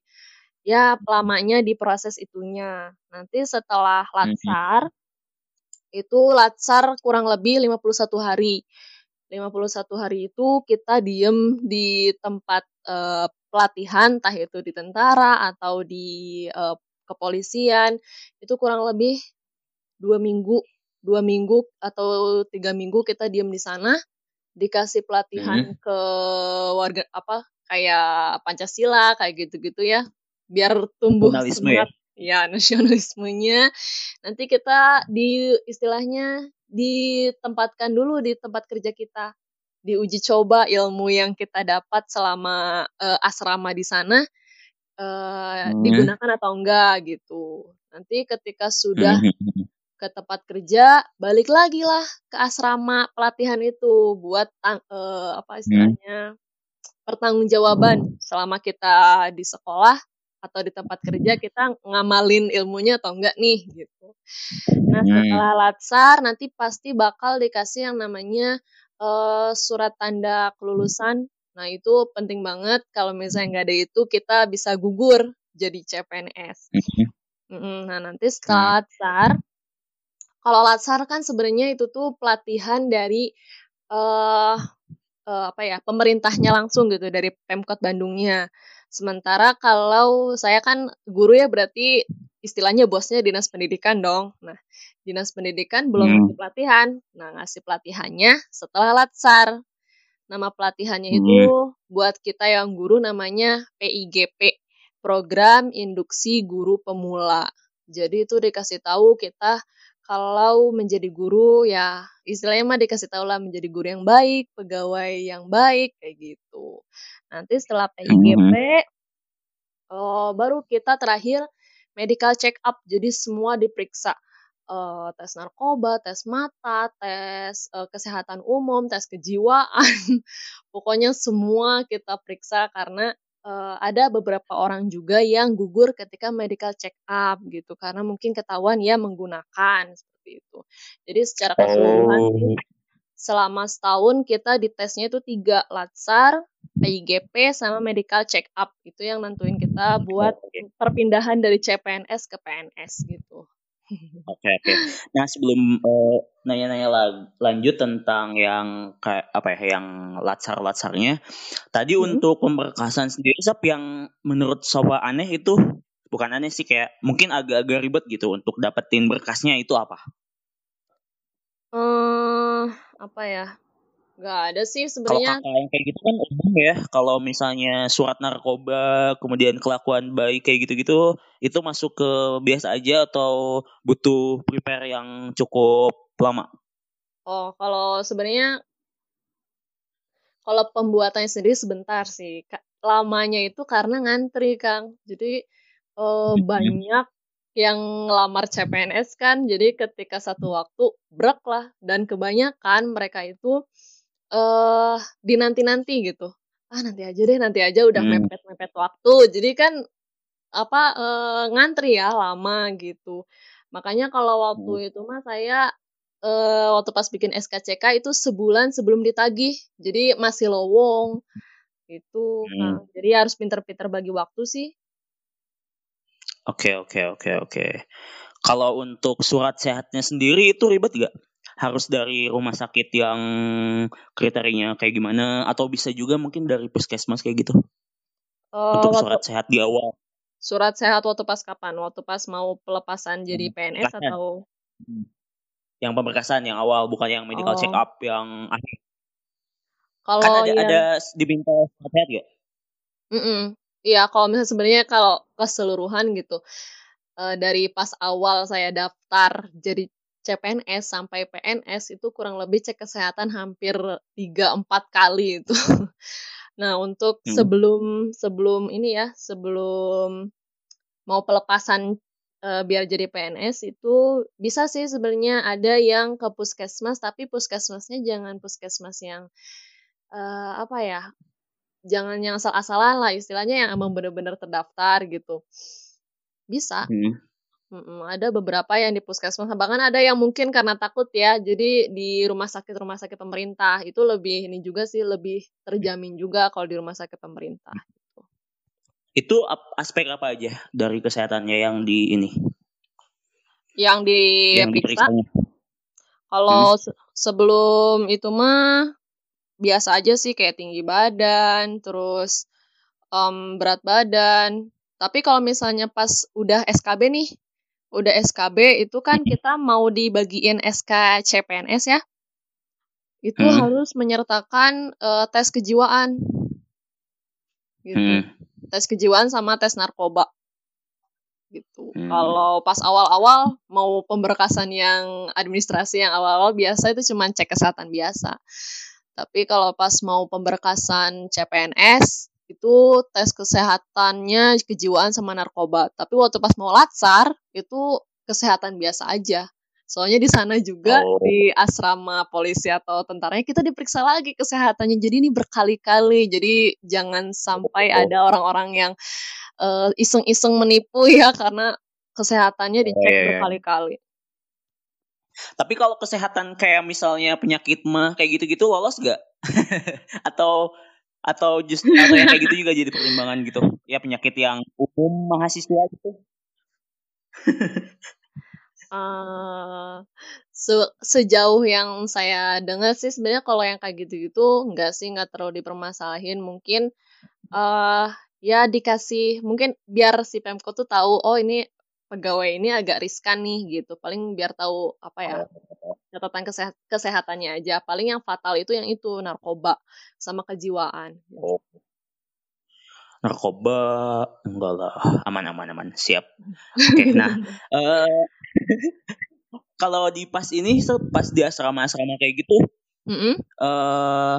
ya lamanya di proses itunya. Nanti setelah mhm. latsar mm-hmm. itu latsar kurang lebih 51 hari. 51 hari itu kita diem di tempat uh, pelatihan, entah itu di tentara atau di uh, kepolisian, itu kurang lebih dua minggu, dua minggu atau tiga minggu kita diem di sana, dikasih pelatihan hmm. ke warga apa kayak Pancasila kayak gitu-gitu ya, biar tumbuh nasionalisme ya? semangat ya? ya nasionalismenya nanti kita di istilahnya ditempatkan dulu di tempat kerja kita diuji coba ilmu yang kita dapat selama uh, asrama di sana uh, hmm. digunakan atau enggak gitu nanti ketika sudah hmm. ke tempat kerja balik lagi lah ke asrama pelatihan itu buat uh, apa hmm. istilahnya hmm. pertanggungjawaban selama kita di sekolah atau di tempat kerja kita ngamalin ilmunya atau enggak nih gitu. Nah hmm. setelah latsar nanti pasti bakal dikasih yang namanya uh, surat tanda kelulusan. Nah itu penting banget kalau misalnya nggak ada itu kita bisa gugur jadi CPNS. Hmm. Nah nanti setelah latsar, kalau latsar kan sebenarnya itu tuh pelatihan dari uh, uh, apa ya pemerintahnya langsung gitu dari Pemkot Bandungnya. Sementara kalau saya kan guru ya berarti istilahnya bosnya dinas pendidikan dong. Nah, dinas pendidikan belum hmm. ngasih pelatihan. Nah, ngasih pelatihannya setelah latsar. Nama pelatihannya hmm. itu buat kita yang guru namanya PIGP, Program Induksi Guru Pemula. Jadi itu dikasih tahu kita kalau menjadi guru ya istilahnya mah dikasih tahu lah menjadi guru yang baik, pegawai yang baik kayak gitu. Nanti setelah PIGP hmm. oh, baru kita terakhir medical check up. Jadi semua diperiksa uh, tes narkoba, tes mata, tes uh, kesehatan umum, tes kejiwaan. Pokoknya semua kita periksa karena uh, ada beberapa orang juga yang gugur ketika medical check up gitu karena mungkin ketahuan ya menggunakan seperti itu. Jadi secara keseluruhan oh. selama setahun kita ditesnya itu tiga latsar, PIGP sama medical check up itu yang nentuin kita buat perpindahan dari CPNS ke PNS gitu. Oke oke. Nah sebelum uh, nanya-nanya lanjut tentang yang kayak apa ya, yang latsar-latsarnya, tadi hmm. untuk pemberkasan sendiri, Sap, yang menurut Soba aneh itu bukan aneh sih kayak mungkin agak-agak ribet gitu untuk dapetin berkasnya itu apa? Eh, uh, apa ya? Gak ada sih sebenarnya. Kalau yang kayak gitu kan umum ya. Kalau misalnya surat narkoba, kemudian kelakuan baik kayak gitu-gitu, itu masuk ke biasa aja atau butuh prepare yang cukup lama? Oh, kalau sebenarnya kalau pembuatannya sendiri sebentar sih. Lamanya itu karena ngantri, Kang. Jadi eh, banyak yang ngelamar CPNS kan, jadi ketika satu waktu brek lah dan kebanyakan mereka itu uh, dinanti-nanti gitu. Ah nanti aja deh, nanti aja udah hmm. mepet-mepet waktu. Jadi kan apa uh, ngantri ya lama gitu. Makanya kalau waktu hmm. itu mah saya uh, waktu pas bikin SKCK itu sebulan sebelum ditagih. Jadi masih lowong itu hmm. Nah, jadi harus pinter-pinter bagi waktu sih. Oke, oke, oke, oke. Kalau untuk surat sehatnya sendiri itu ribet gak? Harus dari rumah sakit yang kriterianya kayak gimana atau bisa juga mungkin dari puskesmas kayak gitu uh, untuk surat sehat di awal surat sehat waktu pas kapan waktu pas mau pelepasan jadi hmm, PNS Pemberkasan. atau hmm. yang pemberkasan yang awal bukan yang medical oh. check up yang akhir kalau kan ada ya. ada diminta surat sehat ya mm -mm. Iya, kalau misalnya sebenarnya kalau keseluruhan gitu, uh, dari pas awal saya daftar jadi CPNS sampai PNS itu kurang lebih cek kesehatan hampir 3-4 kali itu. nah, untuk hmm. sebelum sebelum ini ya, sebelum mau pelepasan e, biar jadi PNS itu bisa sih sebenarnya ada yang ke puskesmas tapi puskesmasnya jangan puskesmas yang e, apa ya? Jangan yang asal-asalan lah istilahnya yang emang benar-benar terdaftar gitu. Bisa. Hmm Mm, ada beberapa yang di puskesmas, bahkan ada yang mungkin karena takut ya, jadi di rumah sakit-rumah sakit pemerintah itu lebih ini juga sih, lebih terjamin juga kalau di rumah sakit pemerintah gitu. Itu aspek apa aja dari kesehatannya yang di ini? Yang diperiksa? Kalau hmm. sebelum itu mah biasa aja sih kayak tinggi badan, terus um, berat badan. Tapi kalau misalnya pas udah SKB nih, udah SKB itu kan kita mau dibagiin SK CPNS ya. Itu hmm. harus menyertakan uh, tes kejiwaan. Gitu. Hmm. Tes kejiwaan sama tes narkoba. Gitu. Hmm. Kalau pas awal-awal mau pemberkasan yang administrasi yang awal-awal biasa itu cuma cek kesehatan biasa. Tapi kalau pas mau pemberkasan CPNS itu tes kesehatannya kejiwaan sama narkoba. Tapi waktu pas mau latsar itu kesehatan biasa aja. Soalnya di sana juga oh. di asrama polisi atau tentaranya kita diperiksa lagi kesehatannya. Jadi ini berkali-kali. Jadi jangan sampai oh. ada orang-orang yang uh, iseng-iseng menipu ya karena kesehatannya dicek yeah. Iya. berkali-kali. Tapi kalau kesehatan kayak misalnya penyakit mah kayak gitu-gitu lolos gak? atau atau justru atau yang kayak gitu juga jadi pertimbangan gitu. Ya penyakit yang umum mahasiswa gitu. Uh, se sejauh yang saya dengar sih sebenarnya kalau yang kayak gitu-gitu nggak sih nggak terlalu dipermasalahin. Mungkin uh, ya dikasih mungkin biar si pemko tuh tahu oh ini pegawai ini agak riskan nih gitu. Paling biar tahu apa ya oh. catatan kesehat kesehatannya aja. Paling yang fatal itu yang itu narkoba sama kejiwaan. Oh. Narkoba enggak lah aman aman aman siap. Oke okay, nah uh, kalau di pas ini pas di asrama-asrama kayak gitu mm -hmm. uh,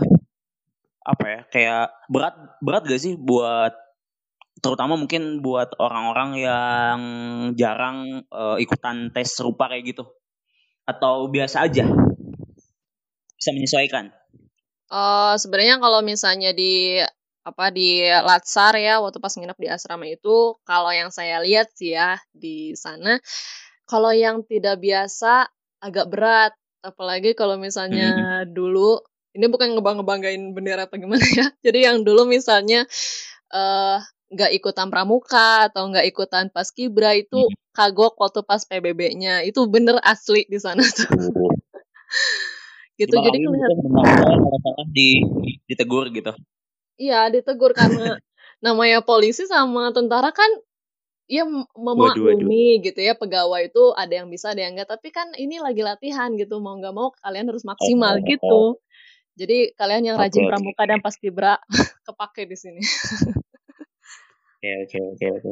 apa ya kayak berat berat gak sih buat terutama mungkin buat orang-orang yang jarang uh, ikutan tes serupa kayak gitu. Atau biasa aja. Bisa menyesuaikan. Uh, sebenarnya kalau misalnya di apa di Latsar ya waktu pas nginep di asrama itu kalau yang saya lihat sih ya di sana kalau yang tidak biasa agak berat. Apalagi kalau misalnya hmm. dulu ini bukan ngebang-ngebanggain bendera apa gimana ya. Jadi yang dulu misalnya uh, nggak ikutan pramuka atau nggak ikutan pas kibra itu hmm. kagok waktu pas PBB-nya itu bener asli di sana tuh. Oh. gitu jadi kalau di ditegur gitu? Iya ditegur karena namanya polisi sama tentara kan ya memaklumi gitu ya pegawai itu ada yang bisa ada yang enggak tapi kan ini lagi latihan gitu mau nggak mau kalian harus maksimal oh, gitu. Jadi kalian yang rajin okay, pramuka dan pas kibra kepake di sini Oke oke oke oke.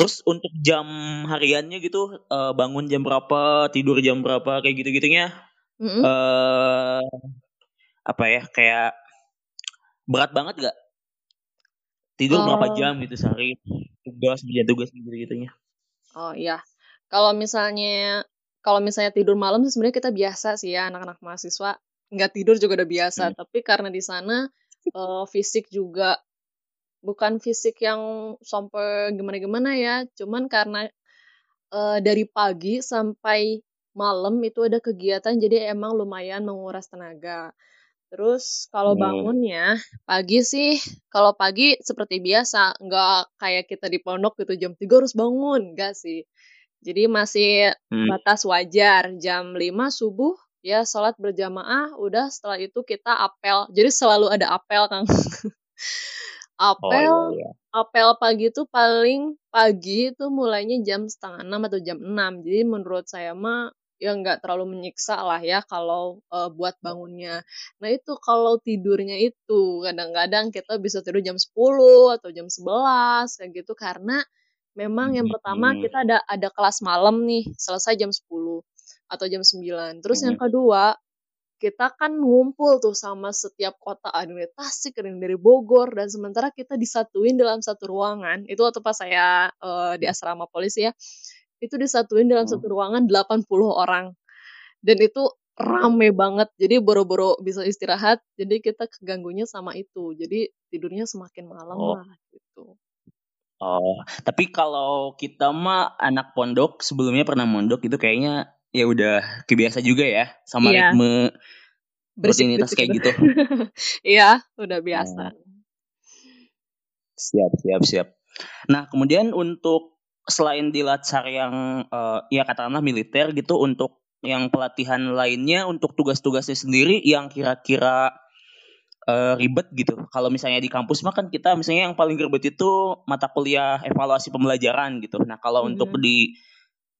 Terus untuk jam hariannya gitu uh, bangun jam berapa, tidur jam berapa kayak gitu-gitunya. Mm -hmm. uh, apa ya kayak berat banget gak? Tidur uh, berapa jam gitu sehari? Tugas, tugas gitu-gitunya. Oh iya. Kalau misalnya kalau misalnya tidur malam sih sebenarnya kita biasa sih ya anak-anak mahasiswa nggak tidur juga udah biasa. Hmm. Tapi karena di sana uh, fisik juga bukan fisik yang sampai gimana-gimana ya, cuman karena uh, dari pagi sampai malam itu ada kegiatan jadi emang lumayan menguras tenaga. Terus kalau bangunnya pagi sih, kalau pagi seperti biasa, nggak kayak kita di pondok gitu jam 3 harus bangun, enggak sih. Jadi masih hmm. batas wajar jam 5 subuh ya sholat berjamaah udah setelah itu kita apel jadi selalu ada apel kang Apel, oh, iya, iya. apel pagi itu paling pagi itu mulainya jam setengah enam atau jam enam. Jadi menurut saya mah ya nggak terlalu menyiksa lah ya kalau uh, buat bangunnya. Nah itu kalau tidurnya itu kadang-kadang kita bisa tidur jam 10 atau jam 11 kayak gitu karena memang yang pertama kita ada ada kelas malam nih selesai jam 10 atau jam 9. Terus yang kedua kita kan ngumpul tuh sama setiap kota ada dari Tasik, ada dari Bogor dan sementara kita disatuin dalam satu ruangan. Itu waktu pas saya uh, di asrama polisi ya. Itu disatuin dalam satu ruangan 80 orang. Dan itu rame banget. Jadi boro-boro bisa istirahat. Jadi kita keganggunya sama itu. Jadi tidurnya semakin malam oh. lah gitu. Oh, tapi kalau kita mah anak pondok sebelumnya pernah mondok itu kayaknya ya udah kebiasa juga ya sama iya. ritme rutinitas kayak gitu. Iya, udah biasa. Hmm. Siap, siap, siap. Nah, kemudian untuk selain di Latsar yang uh, ya katakanlah militer gitu untuk yang pelatihan lainnya untuk tugas-tugasnya sendiri yang kira-kira uh, ribet gitu. Kalau misalnya di kampus mah kan kita misalnya yang paling ribet itu mata kuliah evaluasi pembelajaran gitu. Nah, kalau hmm. untuk di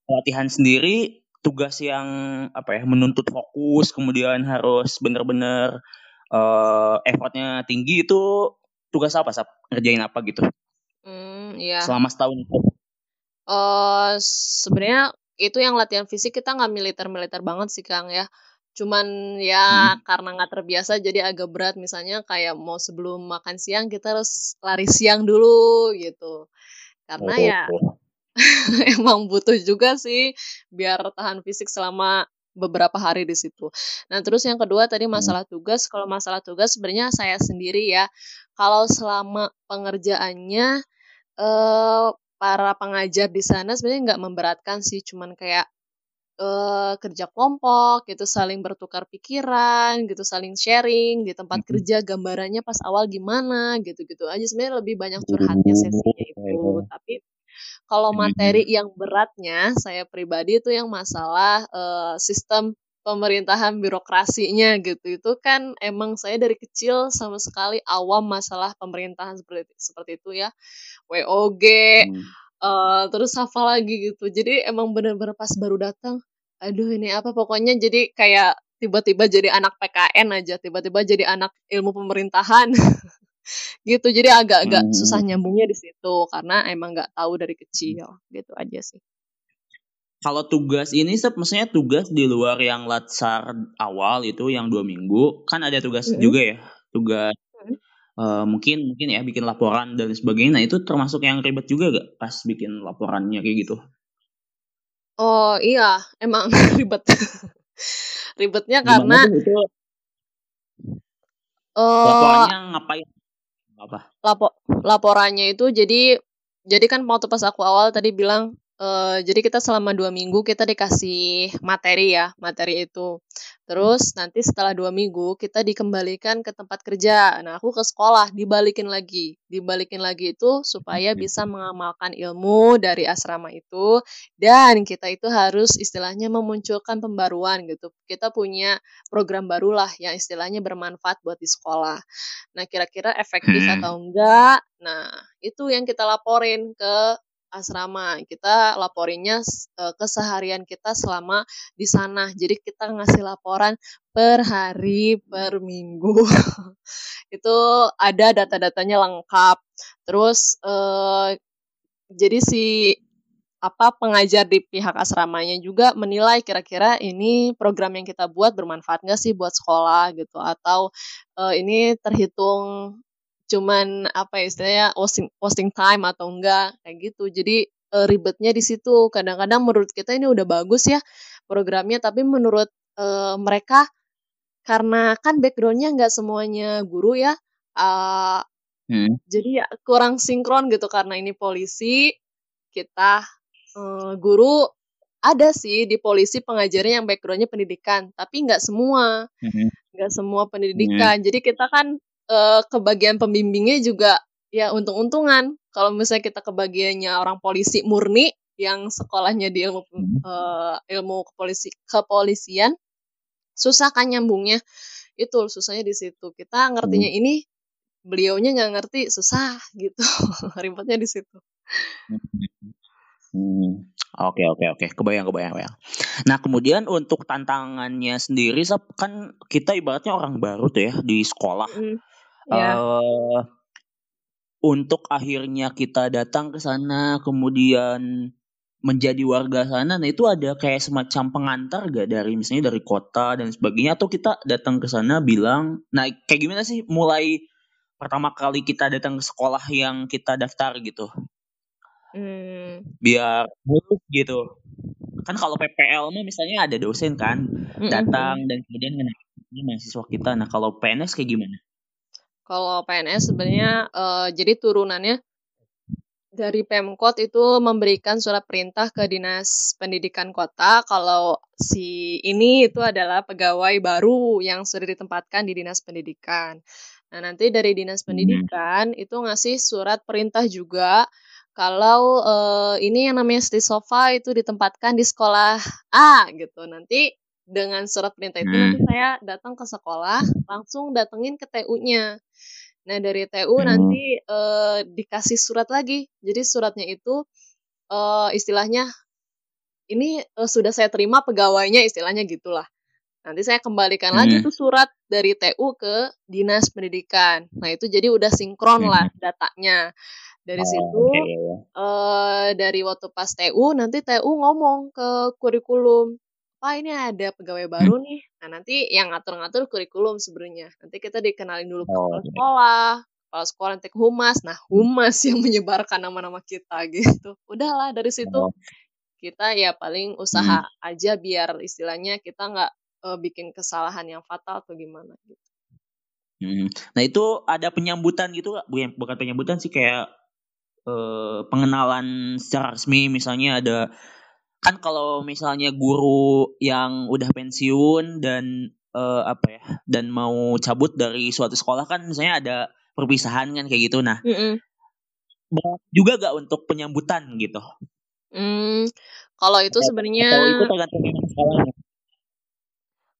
pelatihan sendiri tugas yang apa ya menuntut fokus kemudian harus benar-benar uh, effortnya tinggi itu tugas apa sap ngerjain apa gitu hmm, iya. selama setahun itu uh, sebenarnya itu yang latihan fisik kita nggak militer-militer banget sih kang ya cuman ya hmm. karena nggak terbiasa jadi agak berat misalnya kayak mau sebelum makan siang kita harus lari siang dulu gitu karena oh, ya oh. emang butuh juga sih biar tahan fisik selama beberapa hari di situ. Nah, terus yang kedua tadi hmm. masalah tugas. Kalau masalah tugas sebenarnya saya sendiri ya. Kalau selama pengerjaannya eh para pengajar di sana sebenarnya nggak memberatkan sih, cuman kayak eh kerja kelompok gitu, saling bertukar pikiran gitu, saling sharing di tempat hmm. kerja gambarannya pas awal gimana gitu-gitu aja sebenarnya lebih banyak curhatnya sesinya itu. Tapi kalau materi yang beratnya, saya pribadi itu yang masalah uh, sistem pemerintahan birokrasinya gitu. Itu kan emang saya dari kecil sama sekali awam masalah pemerintahan seperti seperti itu ya. WOG, hmm. uh, terus hafal lagi gitu. Jadi emang bener-bener pas baru datang, aduh ini apa pokoknya jadi kayak tiba-tiba jadi anak PKN aja, tiba-tiba jadi anak ilmu pemerintahan. gitu. Jadi agak-agak hmm. susah nyambungnya di situ karena emang nggak tahu dari kecil gitu aja sih. Kalau tugas ini sep, maksudnya tugas di luar yang latsar awal itu yang dua minggu kan ada tugas mm -hmm. juga ya tugas mm -hmm. uh, mungkin mungkin ya bikin laporan dan sebagainya nah itu termasuk yang ribet juga gak pas bikin laporannya kayak gitu oh iya emang ribet ribetnya Gimana karena itu uh, laporannya ngapain apa? Lapo laporannya itu jadi jadi kan waktu pas aku awal tadi bilang Uh, jadi kita selama dua minggu kita dikasih materi ya, materi itu. Terus nanti setelah dua minggu kita dikembalikan ke tempat kerja. Nah aku ke sekolah dibalikin lagi, dibalikin lagi itu supaya bisa mengamalkan ilmu dari asrama itu dan kita itu harus istilahnya memunculkan pembaruan gitu. Kita punya program barulah yang istilahnya bermanfaat buat di sekolah. Nah kira-kira efektif hmm. atau enggak? Nah itu yang kita laporin ke asrama. Kita laporinnya uh, keseharian kita selama di sana. Jadi kita ngasih laporan per hari, per minggu. itu ada data-datanya lengkap. Terus uh, jadi si apa pengajar di pihak asramanya juga menilai kira-kira ini program yang kita buat bermanfaat nggak sih buat sekolah gitu atau uh, ini terhitung cuman apa ya istilahnya wasting wasting time atau enggak kayak gitu jadi e, ribetnya di situ kadang-kadang menurut kita ini udah bagus ya programnya tapi menurut e, mereka karena kan backgroundnya nggak semuanya guru ya uh, hmm. jadi ya kurang sinkron gitu karena ini polisi kita uh, guru ada sih di polisi pengajarnya yang backgroundnya pendidikan tapi nggak semua nggak hmm. semua pendidikan hmm. jadi kita kan uh, kebagian pembimbingnya juga ya untung-untungan. Kalau misalnya kita kebagiannya orang polisi murni yang sekolahnya di ilmu uh, ilmu kepolisi kepolisian susah kan nyambungnya itu susahnya di situ kita ngertinya hmm. ini beliaunya nggak ngerti susah gitu ribetnya di situ hmm. Oke oke oke, kebayang kebayang kebayang. Nah kemudian untuk tantangannya sendiri, kan kita ibaratnya orang baru tuh ya di sekolah. Mm. Yeah. Uh, untuk akhirnya kita datang ke sana, kemudian menjadi warga sana, nah itu ada kayak semacam pengantar gak dari misalnya dari kota dan sebagainya atau kita datang ke sana bilang, nah kayak gimana sih mulai pertama kali kita datang ke sekolah yang kita daftar gitu? Hmm. Biar mulus gitu. Kan kalau PPL mah misalnya ada dosen kan mm -hmm. datang dan kemudian ini mahasiswa kita. Nah kalau PNS kayak gimana? Kalau PNS sebenarnya uh, jadi turunannya dari Pemkot itu memberikan surat perintah ke Dinas Pendidikan Kota kalau si ini itu adalah pegawai baru yang sudah ditempatkan di Dinas Pendidikan. Nah, nanti dari Dinas hmm. Pendidikan itu ngasih surat perintah juga kalau uh, ini yang namanya Sofa itu ditempatkan di sekolah A gitu. Nanti dengan surat perintah itu hmm. nanti saya datang ke sekolah, langsung datengin ke TU-nya. Nah, dari TU hmm. nanti uh, dikasih surat lagi. Jadi suratnya itu uh, istilahnya ini uh, sudah saya terima pegawainya istilahnya gitulah. Nanti saya kembalikan hmm. lagi tuh surat dari TU ke Dinas Pendidikan. Nah, itu jadi udah sinkron hmm. lah datanya. Dari oh, situ okay. uh, dari waktu pas TU nanti TU ngomong ke kurikulum Wah ini ada pegawai baru nih. Nah nanti yang ngatur-ngatur kurikulum sebenarnya. Nanti kita dikenalin dulu ke kepala sekolah, kepala sekolah nanti ke humas. Nah humas yang menyebarkan nama-nama kita gitu. Udahlah dari situ kita ya paling usaha hmm. aja biar istilahnya kita nggak uh, bikin kesalahan yang fatal atau gimana gitu. Hmm. Nah itu ada penyambutan gitu gak? Bukan penyambutan sih kayak uh, pengenalan secara resmi misalnya ada kan kalau misalnya guru yang udah pensiun dan uh, apa ya dan mau cabut dari suatu sekolah kan misalnya ada perpisahan kan kayak gitu. Nah mm -mm. juga gak untuk penyambutan gitu? Mm, kalau itu sebenarnya itu tergantung sekolahnya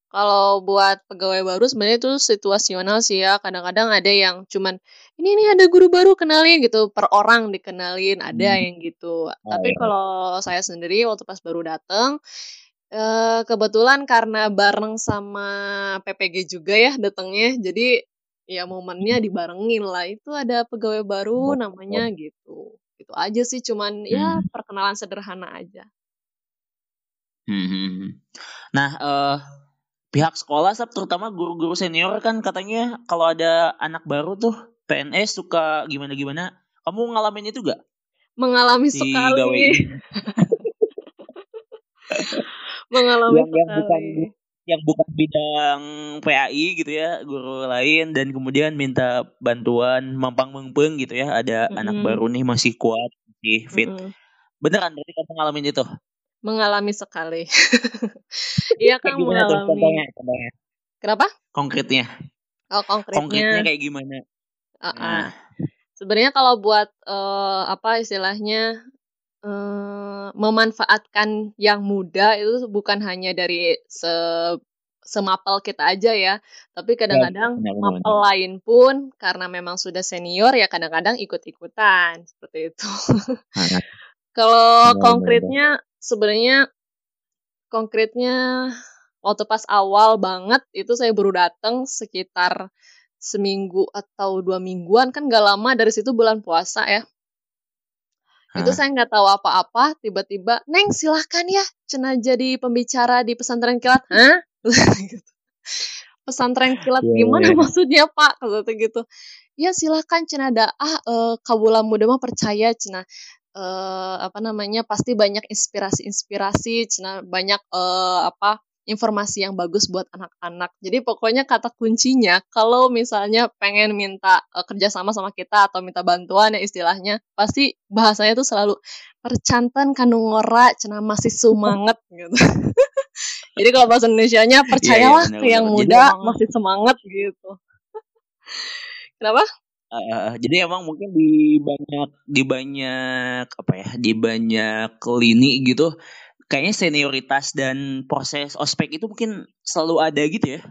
Kalau buat pegawai baru sebenarnya itu situasional sih ya. Kadang-kadang ada yang cuman ini nih ada guru baru kenalin gitu per orang dikenalin ada hmm. yang gitu. Oh, Tapi iya. kalau saya sendiri waktu pas baru datang eh, kebetulan karena bareng sama PPG juga ya datangnya. Jadi ya momennya dibarengin lah. Itu ada pegawai baru oh, namanya gitu. Itu aja sih cuman ya hmm. ya perkenalan sederhana aja. Hmm. hmm, hmm. Nah, uh, pihak sekolah terutama guru-guru senior kan katanya kalau ada anak baru tuh PNS suka gimana-gimana. Kamu ngalamin itu gak? Mengalami di sekali. Mengalami yang, sekali. Yang bukan yang bukan bidang PAI gitu ya, guru lain dan kemudian minta bantuan mampang mengpeng gitu ya. Ada mm -hmm. anak baru nih masih kuat, masih fit. Mm -hmm. Beneran berarti kamu ngalamin itu? Mengalami sekali. Iya kan mengalami. Contohnya, contohnya. Kenapa? Konkretnya. Oh, konkretnya. Konkretnya kayak gimana? Uh -uh. Nah. Sebenarnya kalau buat uh, apa istilahnya uh, memanfaatkan yang muda itu bukan hanya dari se semapel kita aja ya, tapi ya, kadang-kadang ya, mapel lain pun karena memang sudah senior ya kadang-kadang ikut-ikutan seperti itu. Kalau konkretnya sebenarnya konkretnya waktu pas awal banget itu saya baru datang sekitar seminggu atau dua mingguan kan gak lama dari situ bulan puasa ya Hah? itu saya nggak tahu apa-apa tiba-tiba neng silahkan ya cina jadi pembicara di pesantren kilat Hah? pesantren kilat yeah, gimana yeah. maksudnya pak kalau gitu ya silahkan cina ada ah e, kabula muda mah percaya cina uh, apa namanya pasti banyak inspirasi-inspirasi, banyak uh, apa informasi yang bagus buat anak-anak. Jadi pokoknya kata kuncinya kalau misalnya pengen minta uh, kerjasama sama kita atau minta bantuan ya istilahnya, pasti bahasanya tuh selalu percantan kandung ngora, cina masih semangat gitu. Jadi kalau bahasa Indonesia-nya iya, percayalah yeah, yeah, ke yang muda masih semangat gitu. Kenapa? Uh, jadi emang mungkin di banyak di banyak apa ya di banyak lini gitu kayaknya senioritas dan proses ospek itu mungkin selalu ada gitu ya?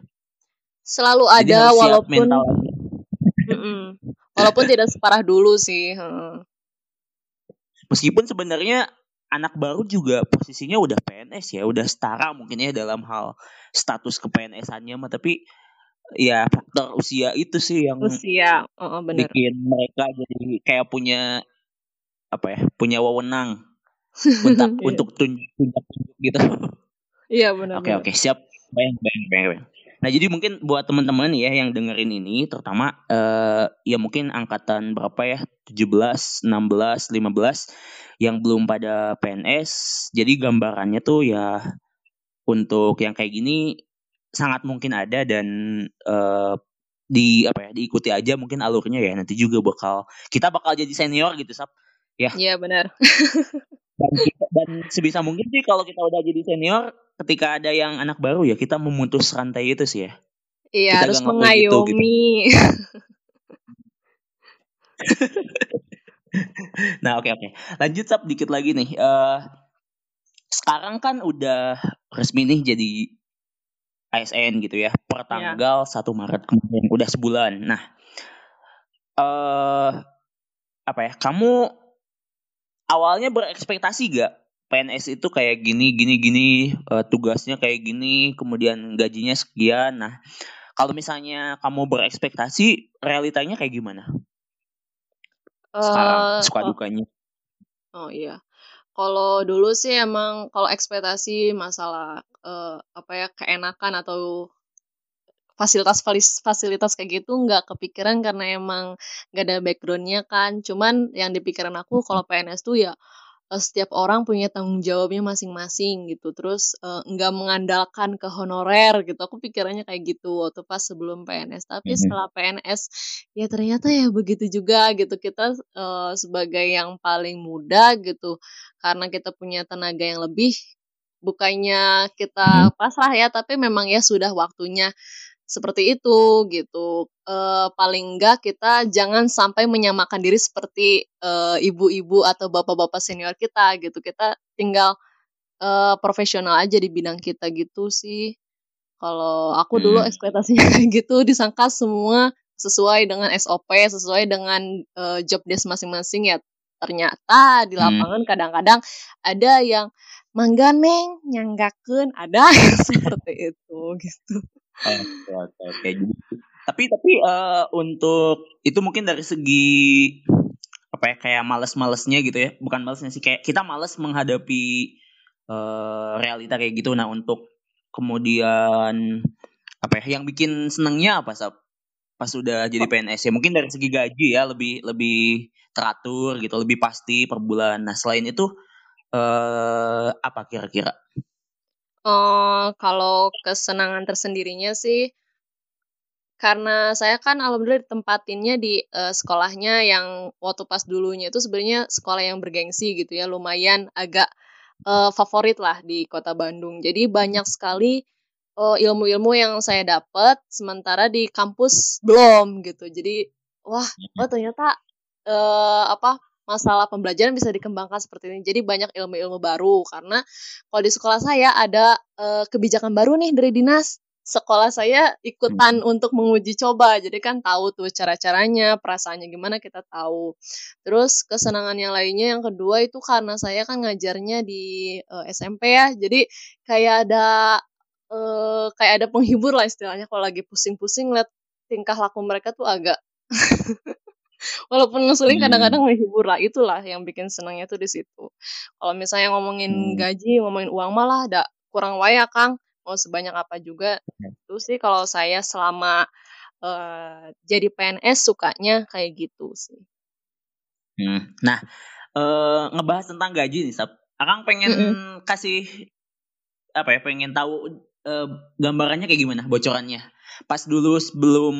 Selalu ada walaupun walaupun tidak separah dulu sih meskipun sebenarnya anak baru juga posisinya udah PNS ya udah setara mungkin ya dalam hal status ke PNS-annya mah tapi ya faktor usia itu sih yang usia oh, bener. bikin mereka jadi kayak punya apa ya punya wewenang untuk iya. untuk tunjuk tunjuk gitu iya benar oke oke siap bayang bayang bayang, bayang. nah jadi mungkin buat teman-teman ya yang dengerin ini terutama uh, ya mungkin angkatan berapa ya 17 16 15 yang belum pada PNS jadi gambarannya tuh ya untuk yang kayak gini sangat mungkin ada dan uh, di apa ya diikuti aja mungkin alurnya ya. Nanti juga bakal kita bakal jadi senior gitu sap. Ya. Iya benar. Dan, dan sebisa mungkin sih kalau kita udah jadi senior ketika ada yang anak baru ya kita memutus rantai itu sih ya. Iya kita harus mengayomi gitu, gitu. nah oke okay, oke. Okay. lanjut sap dikit lagi nih. Uh, sekarang kan udah resmi nih jadi ASN gitu ya per iya. tanggal yeah. 1 Maret kemarin udah sebulan. Nah, eh uh, apa ya? Kamu awalnya berekspektasi gak PNS itu kayak gini gini gini uh, tugasnya kayak gini kemudian gajinya sekian. Nah, kalau misalnya kamu berekspektasi realitanya kayak gimana? Sekarang uh, suka oh. dukanya. Oh iya. Kalau dulu sih emang kalau ekspektasi masalah, uh, apa ya, keenakan atau fasilitas fasilitas kayak gitu nggak kepikiran karena emang nggak ada backgroundnya kan. Cuman yang dipikiran aku kalau PNS tuh ya uh, setiap orang punya tanggung jawabnya masing-masing gitu. Terus uh, nggak mengandalkan ke honorer gitu. Aku pikirannya kayak gitu waktu pas sebelum PNS. Tapi mm-hmm. setelah PNS ya ternyata ya begitu juga gitu. Kita uh, sebagai yang paling muda gitu karena kita punya tenaga yang lebih bukannya kita mm-hmm. pasrah ya tapi memang ya sudah waktunya seperti itu gitu. E, paling enggak kita jangan sampai menyamakan diri seperti ibu-ibu atau bapak-bapak senior kita gitu. Kita tinggal e, profesional aja di bidang kita gitu sih. Kalau aku dulu hmm. ekspektasinya kayak gitu disangka semua sesuai dengan SOP, sesuai dengan uh, job desk masing-masing ya. Ternyata di hmm. lapangan kadang-kadang hmm. ada yang mangga neng nyanggakeun, ada seperti itu gitu. Oke, oke. Tapi tapi uh, untuk itu mungkin dari segi apa ya kayak males-malesnya gitu ya. Bukan malesnya sih kayak kita males menghadapi uh, realita kayak gitu. Nah, untuk kemudian apa ya yang bikin senengnya apa sab pas sudah jadi PNS ya mungkin dari segi gaji ya lebih lebih teratur gitu lebih pasti per bulan nah selain itu eh, apa kira-kira uh, kalau kesenangan tersendirinya sih karena saya kan alhamdulillah ditempatinnya di uh, sekolahnya yang waktu pas dulunya itu sebenarnya sekolah yang bergengsi gitu ya lumayan agak uh, favorit lah di kota Bandung. Jadi banyak sekali uh, ilmu-ilmu yang saya dapat sementara di kampus belum gitu. Jadi wah, mhm. oh ternyata uh, apa masalah pembelajaran bisa dikembangkan seperti ini. Jadi banyak ilmu-ilmu baru karena kalau di sekolah saya ada uh, kebijakan baru nih dari dinas sekolah saya ikutan hmm. untuk menguji coba. Jadi kan tahu tuh cara-caranya, perasaannya gimana kita tahu. Terus kesenangan yang lainnya yang kedua itu karena saya kan ngajarnya di uh, eh, SMP ya. Jadi kayak ada uh, kayak ada penghibur lah istilahnya kalau lagi pusing-pusing lihat tingkah laku mereka tuh agak walaupun ngeselin kadang-kadang hmm. menghibur lah itulah yang bikin senangnya tuh di situ kalau misalnya ngomongin hmm. gaji ngomongin uang malah ada kurang waya kang mau sebanyak apa juga itu sih kalau saya selama uh, jadi PNS sukanya kayak gitu sih. Hmm. Nah, uh, ngebahas tentang gaji nih, Sab. Akang pengen mm -hmm. kasih apa ya? Pengen tahu uh, gambarannya kayak gimana, bocorannya pas dulu sebelum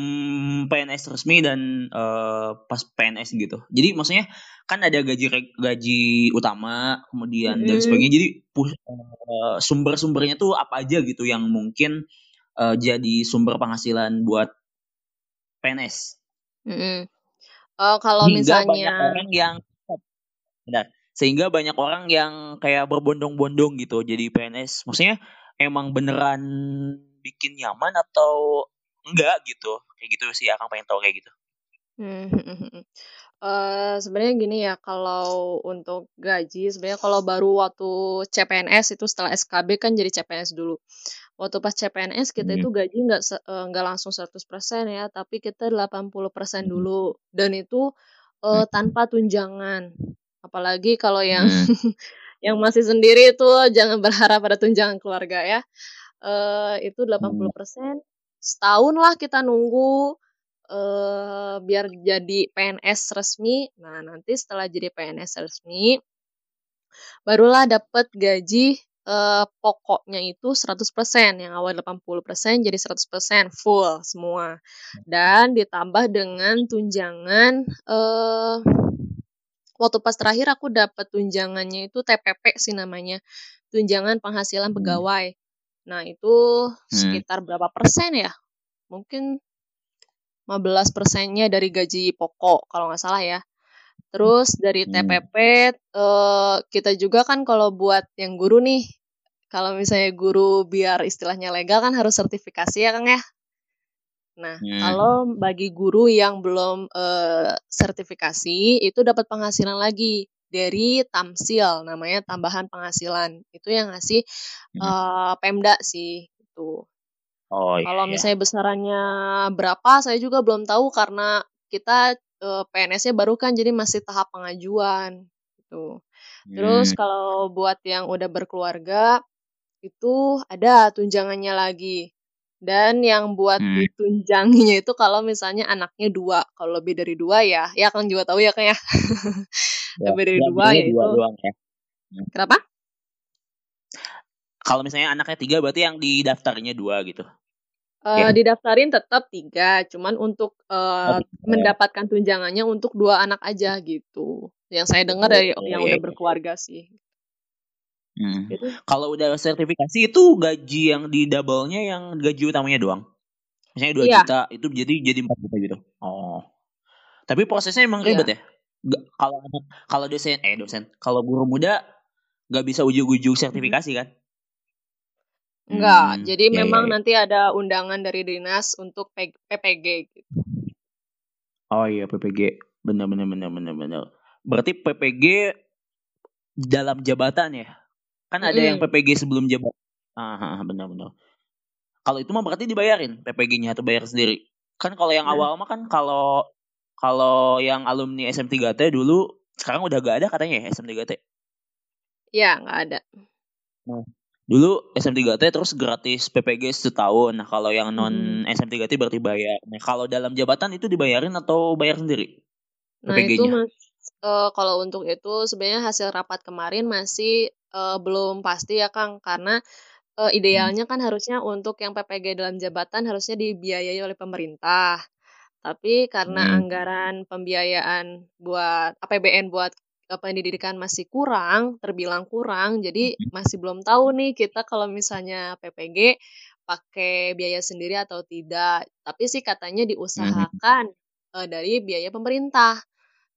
PNS resmi dan uh, pas PNS gitu. Jadi maksudnya kan ada gaji gaji utama kemudian dan sebagainya. Jadi uh, sumber-sumbernya tuh apa aja gitu yang mungkin uh, jadi sumber penghasilan buat PNS. Mm -hmm. uh, kalau Hingga misalnya banyak orang yang benar sehingga banyak orang yang kayak berbondong-bondong gitu jadi PNS. Maksudnya emang beneran bikin nyaman atau enggak gitu kayak gitu sih akan pengen tahu kayak gitu hmm, uh, sebenarnya gini ya kalau untuk gaji sebenarnya kalau baru waktu CPNS itu setelah SKB kan jadi CPNS dulu waktu pas CPNS kita hmm. itu gaji nggak uh, nggak langsung 100% ya tapi kita 80% hmm. dulu dan itu uh, tanpa tunjangan apalagi kalau yang hmm. yang masih sendiri itu jangan berharap pada tunjangan keluarga ya uh, itu 80% hmm. setahun lah kita nunggu uh, biar jadi PNS resmi. Nah, nanti setelah jadi PNS resmi barulah dapat gaji uh, pokoknya itu 100%, yang awal 80% jadi 100% full semua. Dan ditambah dengan tunjangan uh, waktu pas terakhir aku dapat tunjangannya itu TPP sih namanya. Tunjangan penghasilan hmm. pegawai. Nah, itu hmm. sekitar berapa persen ya? Mungkin 15 persennya dari gaji pokok kalau nggak salah ya. Terus dari TPP hmm. eh, kita juga kan kalau buat yang guru nih, kalau misalnya guru biar istilahnya legal kan harus sertifikasi ya Kang ya. Nah, hmm. kalau bagi guru yang belum eh, sertifikasi itu dapat penghasilan lagi dari Tamsil namanya tambahan penghasilan itu yang ngasih hmm. uh, Pemda sih itu. Oh, iya, Kalau iya. misalnya besarannya berapa saya juga belum tahu karena kita uh, PNS-nya baru kan jadi masih tahap pengajuan gitu. Terus hmm. kalau buat yang udah berkeluarga itu ada tunjangannya lagi. Dan yang buat hmm. ditunjanginya itu kalau misalnya anaknya dua, kalau lebih dari dua ya, ya kan juga tahu ya kan ya. Ya, lebih dari dua ya itu. Doang, ya. Hmm. Kenapa? Kalau misalnya anaknya tiga berarti yang didaftarnya dua gitu. Uh, ya. Didaftarin tetap tiga, cuman untuk uh, oh, mendapatkan tunjangannya untuk dua anak aja gitu. Yang saya dengar dari oh, yang ya. udah berkeluarga sih. Hmm. Kalau udah sertifikasi itu gaji yang di double-nya yang gaji utamanya doang. Misalnya 2 iya. juta itu jadi jadi 4 juta gitu. Oh. Tapi prosesnya emang iya. ribet ya? Kalau kalau dosen eh dosen, kalau guru muda nggak bisa ujung-ujung sertifikasi kan? Enggak, hmm, jadi ya, memang ya, ya. nanti ada undangan dari dinas untuk PPG gitu. Oh iya PPG, benar benar benar benar benar. Berarti PPG dalam jabatan ya? Kan ada yang PPG sebelum jabatan. Ah, benar benar. Kalau itu mah berarti dibayarin PPG-nya atau bayar sendiri? Kan kalau yang awal mah kan kalau kalau yang alumni SM3T dulu sekarang udah gak ada katanya ya SM3T. Iya, nggak ada. Nah, dulu SM3T terus gratis PPG setahun. Nah, kalau yang non hmm. SM3T berarti bayar. Nah, kalau dalam jabatan itu dibayarin atau bayar sendiri? Nah, itu mas, uh, kalau untuk itu sebenarnya hasil rapat kemarin masih uh, belum pasti ya Kang karena uh, idealnya kan harusnya untuk yang PPG dalam jabatan harusnya dibiayai oleh pemerintah. Tapi karena hmm. anggaran pembiayaan buat APBN buat pendidikan masih kurang, terbilang kurang, jadi hmm. masih belum tahu nih kita kalau misalnya PPG pakai biaya sendiri atau tidak. Tapi sih katanya hmm. diusahakan hmm. uh, dari biaya pemerintah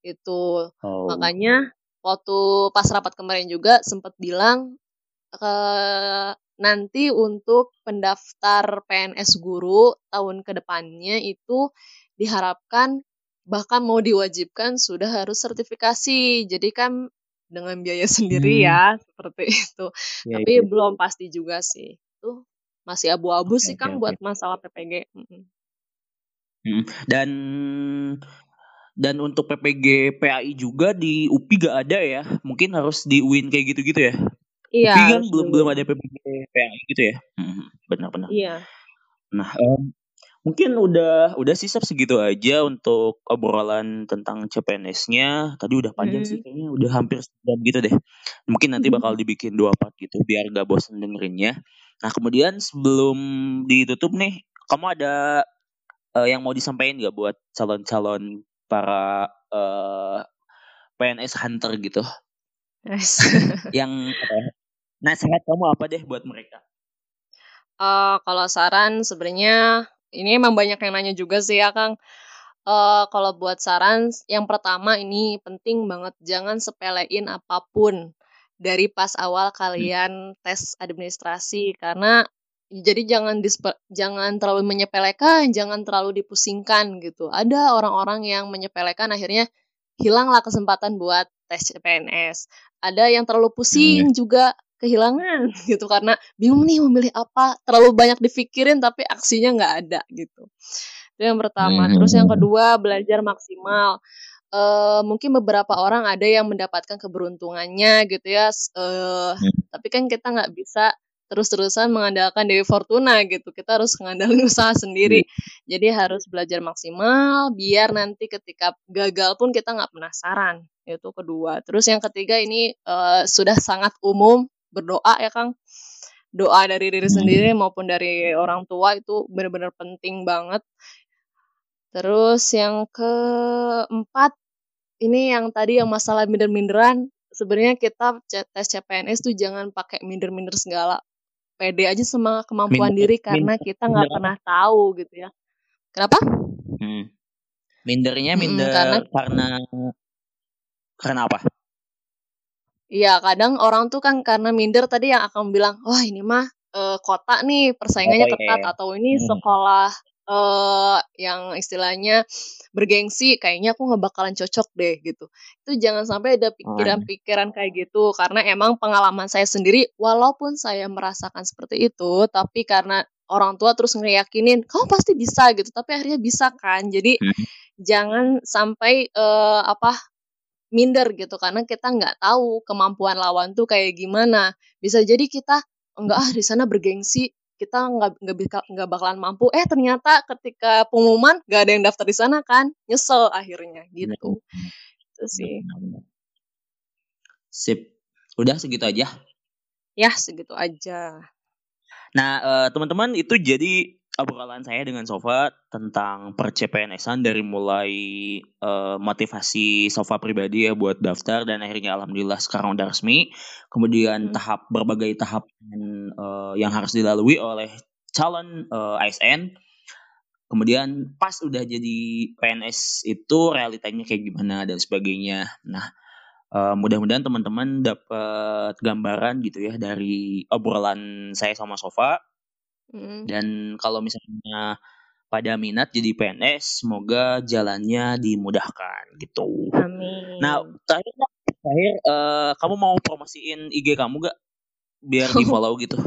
itu. Oh. Makanya waktu pas rapat kemarin juga sempat bilang uh, nanti untuk pendaftar PNS guru tahun ke depannya itu diharapkan bahkan mau diwajibkan sudah harus sertifikasi. Jadi kan dengan biaya sendiri hmm. ya seperti itu. Ya, Tapi ya. belum pasti juga sih. Itu masih abu-abu okay, sih Kang okay, buat masalah PPG. Hmm. Dan dan untuk PPG PAI juga di UPI gak ada ya. Mungkin harus di UIN kayak gitu-gitu ya. Iya. UPI kan belum belum ada PPG PAI gitu ya. Benar-benar. Iya. Nah, um, Mungkin udah udah sih segitu aja untuk obrolan tentang CPNS-nya. Tadi udah panjang hmm. sih kayaknya udah hampir sejam gitu deh. Mungkin nanti bakal dibikin dua part gitu biar gak bosan dengerinnya. Nah kemudian sebelum ditutup nih, kamu ada uh, yang mau disampaikan gak buat calon-calon para uh, eh, PNS hunter gitu? Yes. yang uh, nasihat kamu apa deh buat mereka? Uh, kalau saran sebenarnya ini emang banyak yang nanya juga sih ya Kang. Uh, kalau buat saran, yang pertama ini penting banget jangan sepelein apa pun dari pas awal kalian hmm. tes administrasi karena jadi jangan dispe, jangan terlalu menyepelekan, jangan terlalu dipusingkan gitu. Ada orang-orang yang menyepelekan akhirnya hilanglah kesempatan buat tes CPNS. Ada yang terlalu pusing hmm. juga kehilangan gitu karena bingung nih memilih apa terlalu banyak dipikirin tapi aksinya nggak ada gitu itu yang pertama hmm. terus yang kedua belajar maksimal uh, mungkin beberapa orang ada yang mendapatkan keberuntungannya gitu ya uh, hmm. tapi kan kita nggak bisa terus-terusan mengandalkan Dewi Fortuna gitu. Kita harus mengandalkan usaha sendiri. Hmm. Jadi harus belajar maksimal biar nanti ketika gagal pun kita nggak penasaran. Itu kedua. Terus yang ketiga ini uh, sudah sangat umum berdoa ya Kang doa dari diri sendiri maupun dari orang tua itu benar-benar penting banget terus yang keempat ini yang tadi yang masalah minder-minderan sebenarnya kita tes CPNS tuh jangan pakai minder-minder segala pede aja sama kemampuan minder, diri karena minder, kita nggak pernah tahu gitu ya kenapa hmm. mindernya minder hmm, karena karena karena apa Iya, kadang orang tuh kan karena minder tadi yang akan bilang, "Wah, ini mah kota nih persaingannya oh, ketat yeah. atau ini hmm. sekolah uh, yang istilahnya bergengsi, kayaknya aku nggak bakalan cocok deh gitu." Itu jangan sampai ada pikiran-pikiran kayak gitu karena emang pengalaman saya sendiri walaupun saya merasakan seperti itu, tapi karena orang tua terus ngeyakinin, "Kamu pasti bisa." gitu, tapi akhirnya bisa kan. Jadi hmm. jangan sampai uh, apa minder gitu karena kita nggak tahu kemampuan lawan tuh kayak gimana bisa jadi kita enggak ah di sana bergengsi kita nggak nggak nggak bakalan mampu. Eh ternyata ketika pengumuman nggak ada yang daftar di sana kan nyesel akhirnya gitu. Itu sih. Sip. Udah segitu aja? Ya segitu aja. Nah uh, teman-teman itu jadi obrolan saya dengan Sofa tentang percepNS-an dari mulai uh, motivasi Sofa pribadi ya buat daftar dan akhirnya alhamdulillah sekarang udah resmi. Kemudian hmm. tahap berbagai tahap uh, yang harus dilalui oleh calon uh, ASN. Kemudian pas udah jadi PNS itu realitanya kayak gimana dan sebagainya. Nah, Uh, mudah-mudahan teman-teman dapat gambaran gitu ya dari obrolan saya sama Sofa. Dan kalau misalnya pada minat jadi PNS, semoga jalannya dimudahkan gitu. Amin. Nah, terakhir, terakhir uh, kamu mau promosiin IG kamu gak? Biar di follow gitu.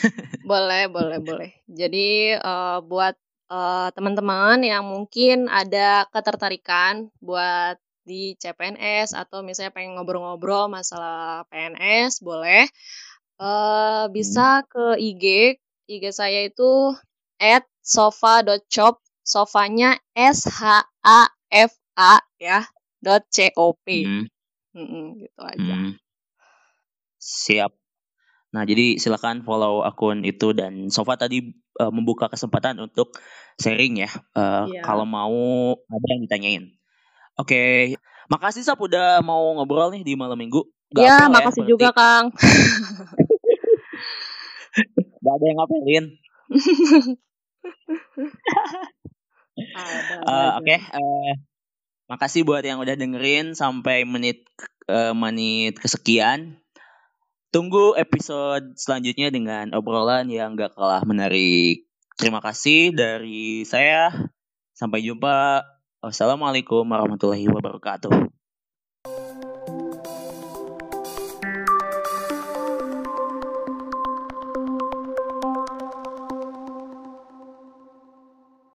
boleh, boleh, boleh. Jadi uh, buat uh, teman-teman yang mungkin ada ketertarikan buat di CPNS atau misalnya pengen ngobrol-ngobrol masalah PNS boleh uh, bisa ke IG IG saya itu at sofa.shop sofanya S H A F A ya dot C O P hmm. Gitu aja hmm. siap nah jadi silakan follow akun itu dan Sofa tadi uh, membuka kesempatan untuk sharing ya uh, yeah. kalau mau ada yang ditanyain Oke, makasih Sap udah mau ngobrol nih di malam minggu. Gak ya, ya makasih ya, juga Kang. Gak ada yang ngapelin. uh, Oke, okay, uh, eh, makasih buat yang udah dengerin sampai menit uh, menit kesekian. Tunggu episode selanjutnya dengan obrolan yang gak kalah menarik. Terima kasih dari saya. Sampai jumpa Wassalamualaikum warahmatullahi wabarakatuh.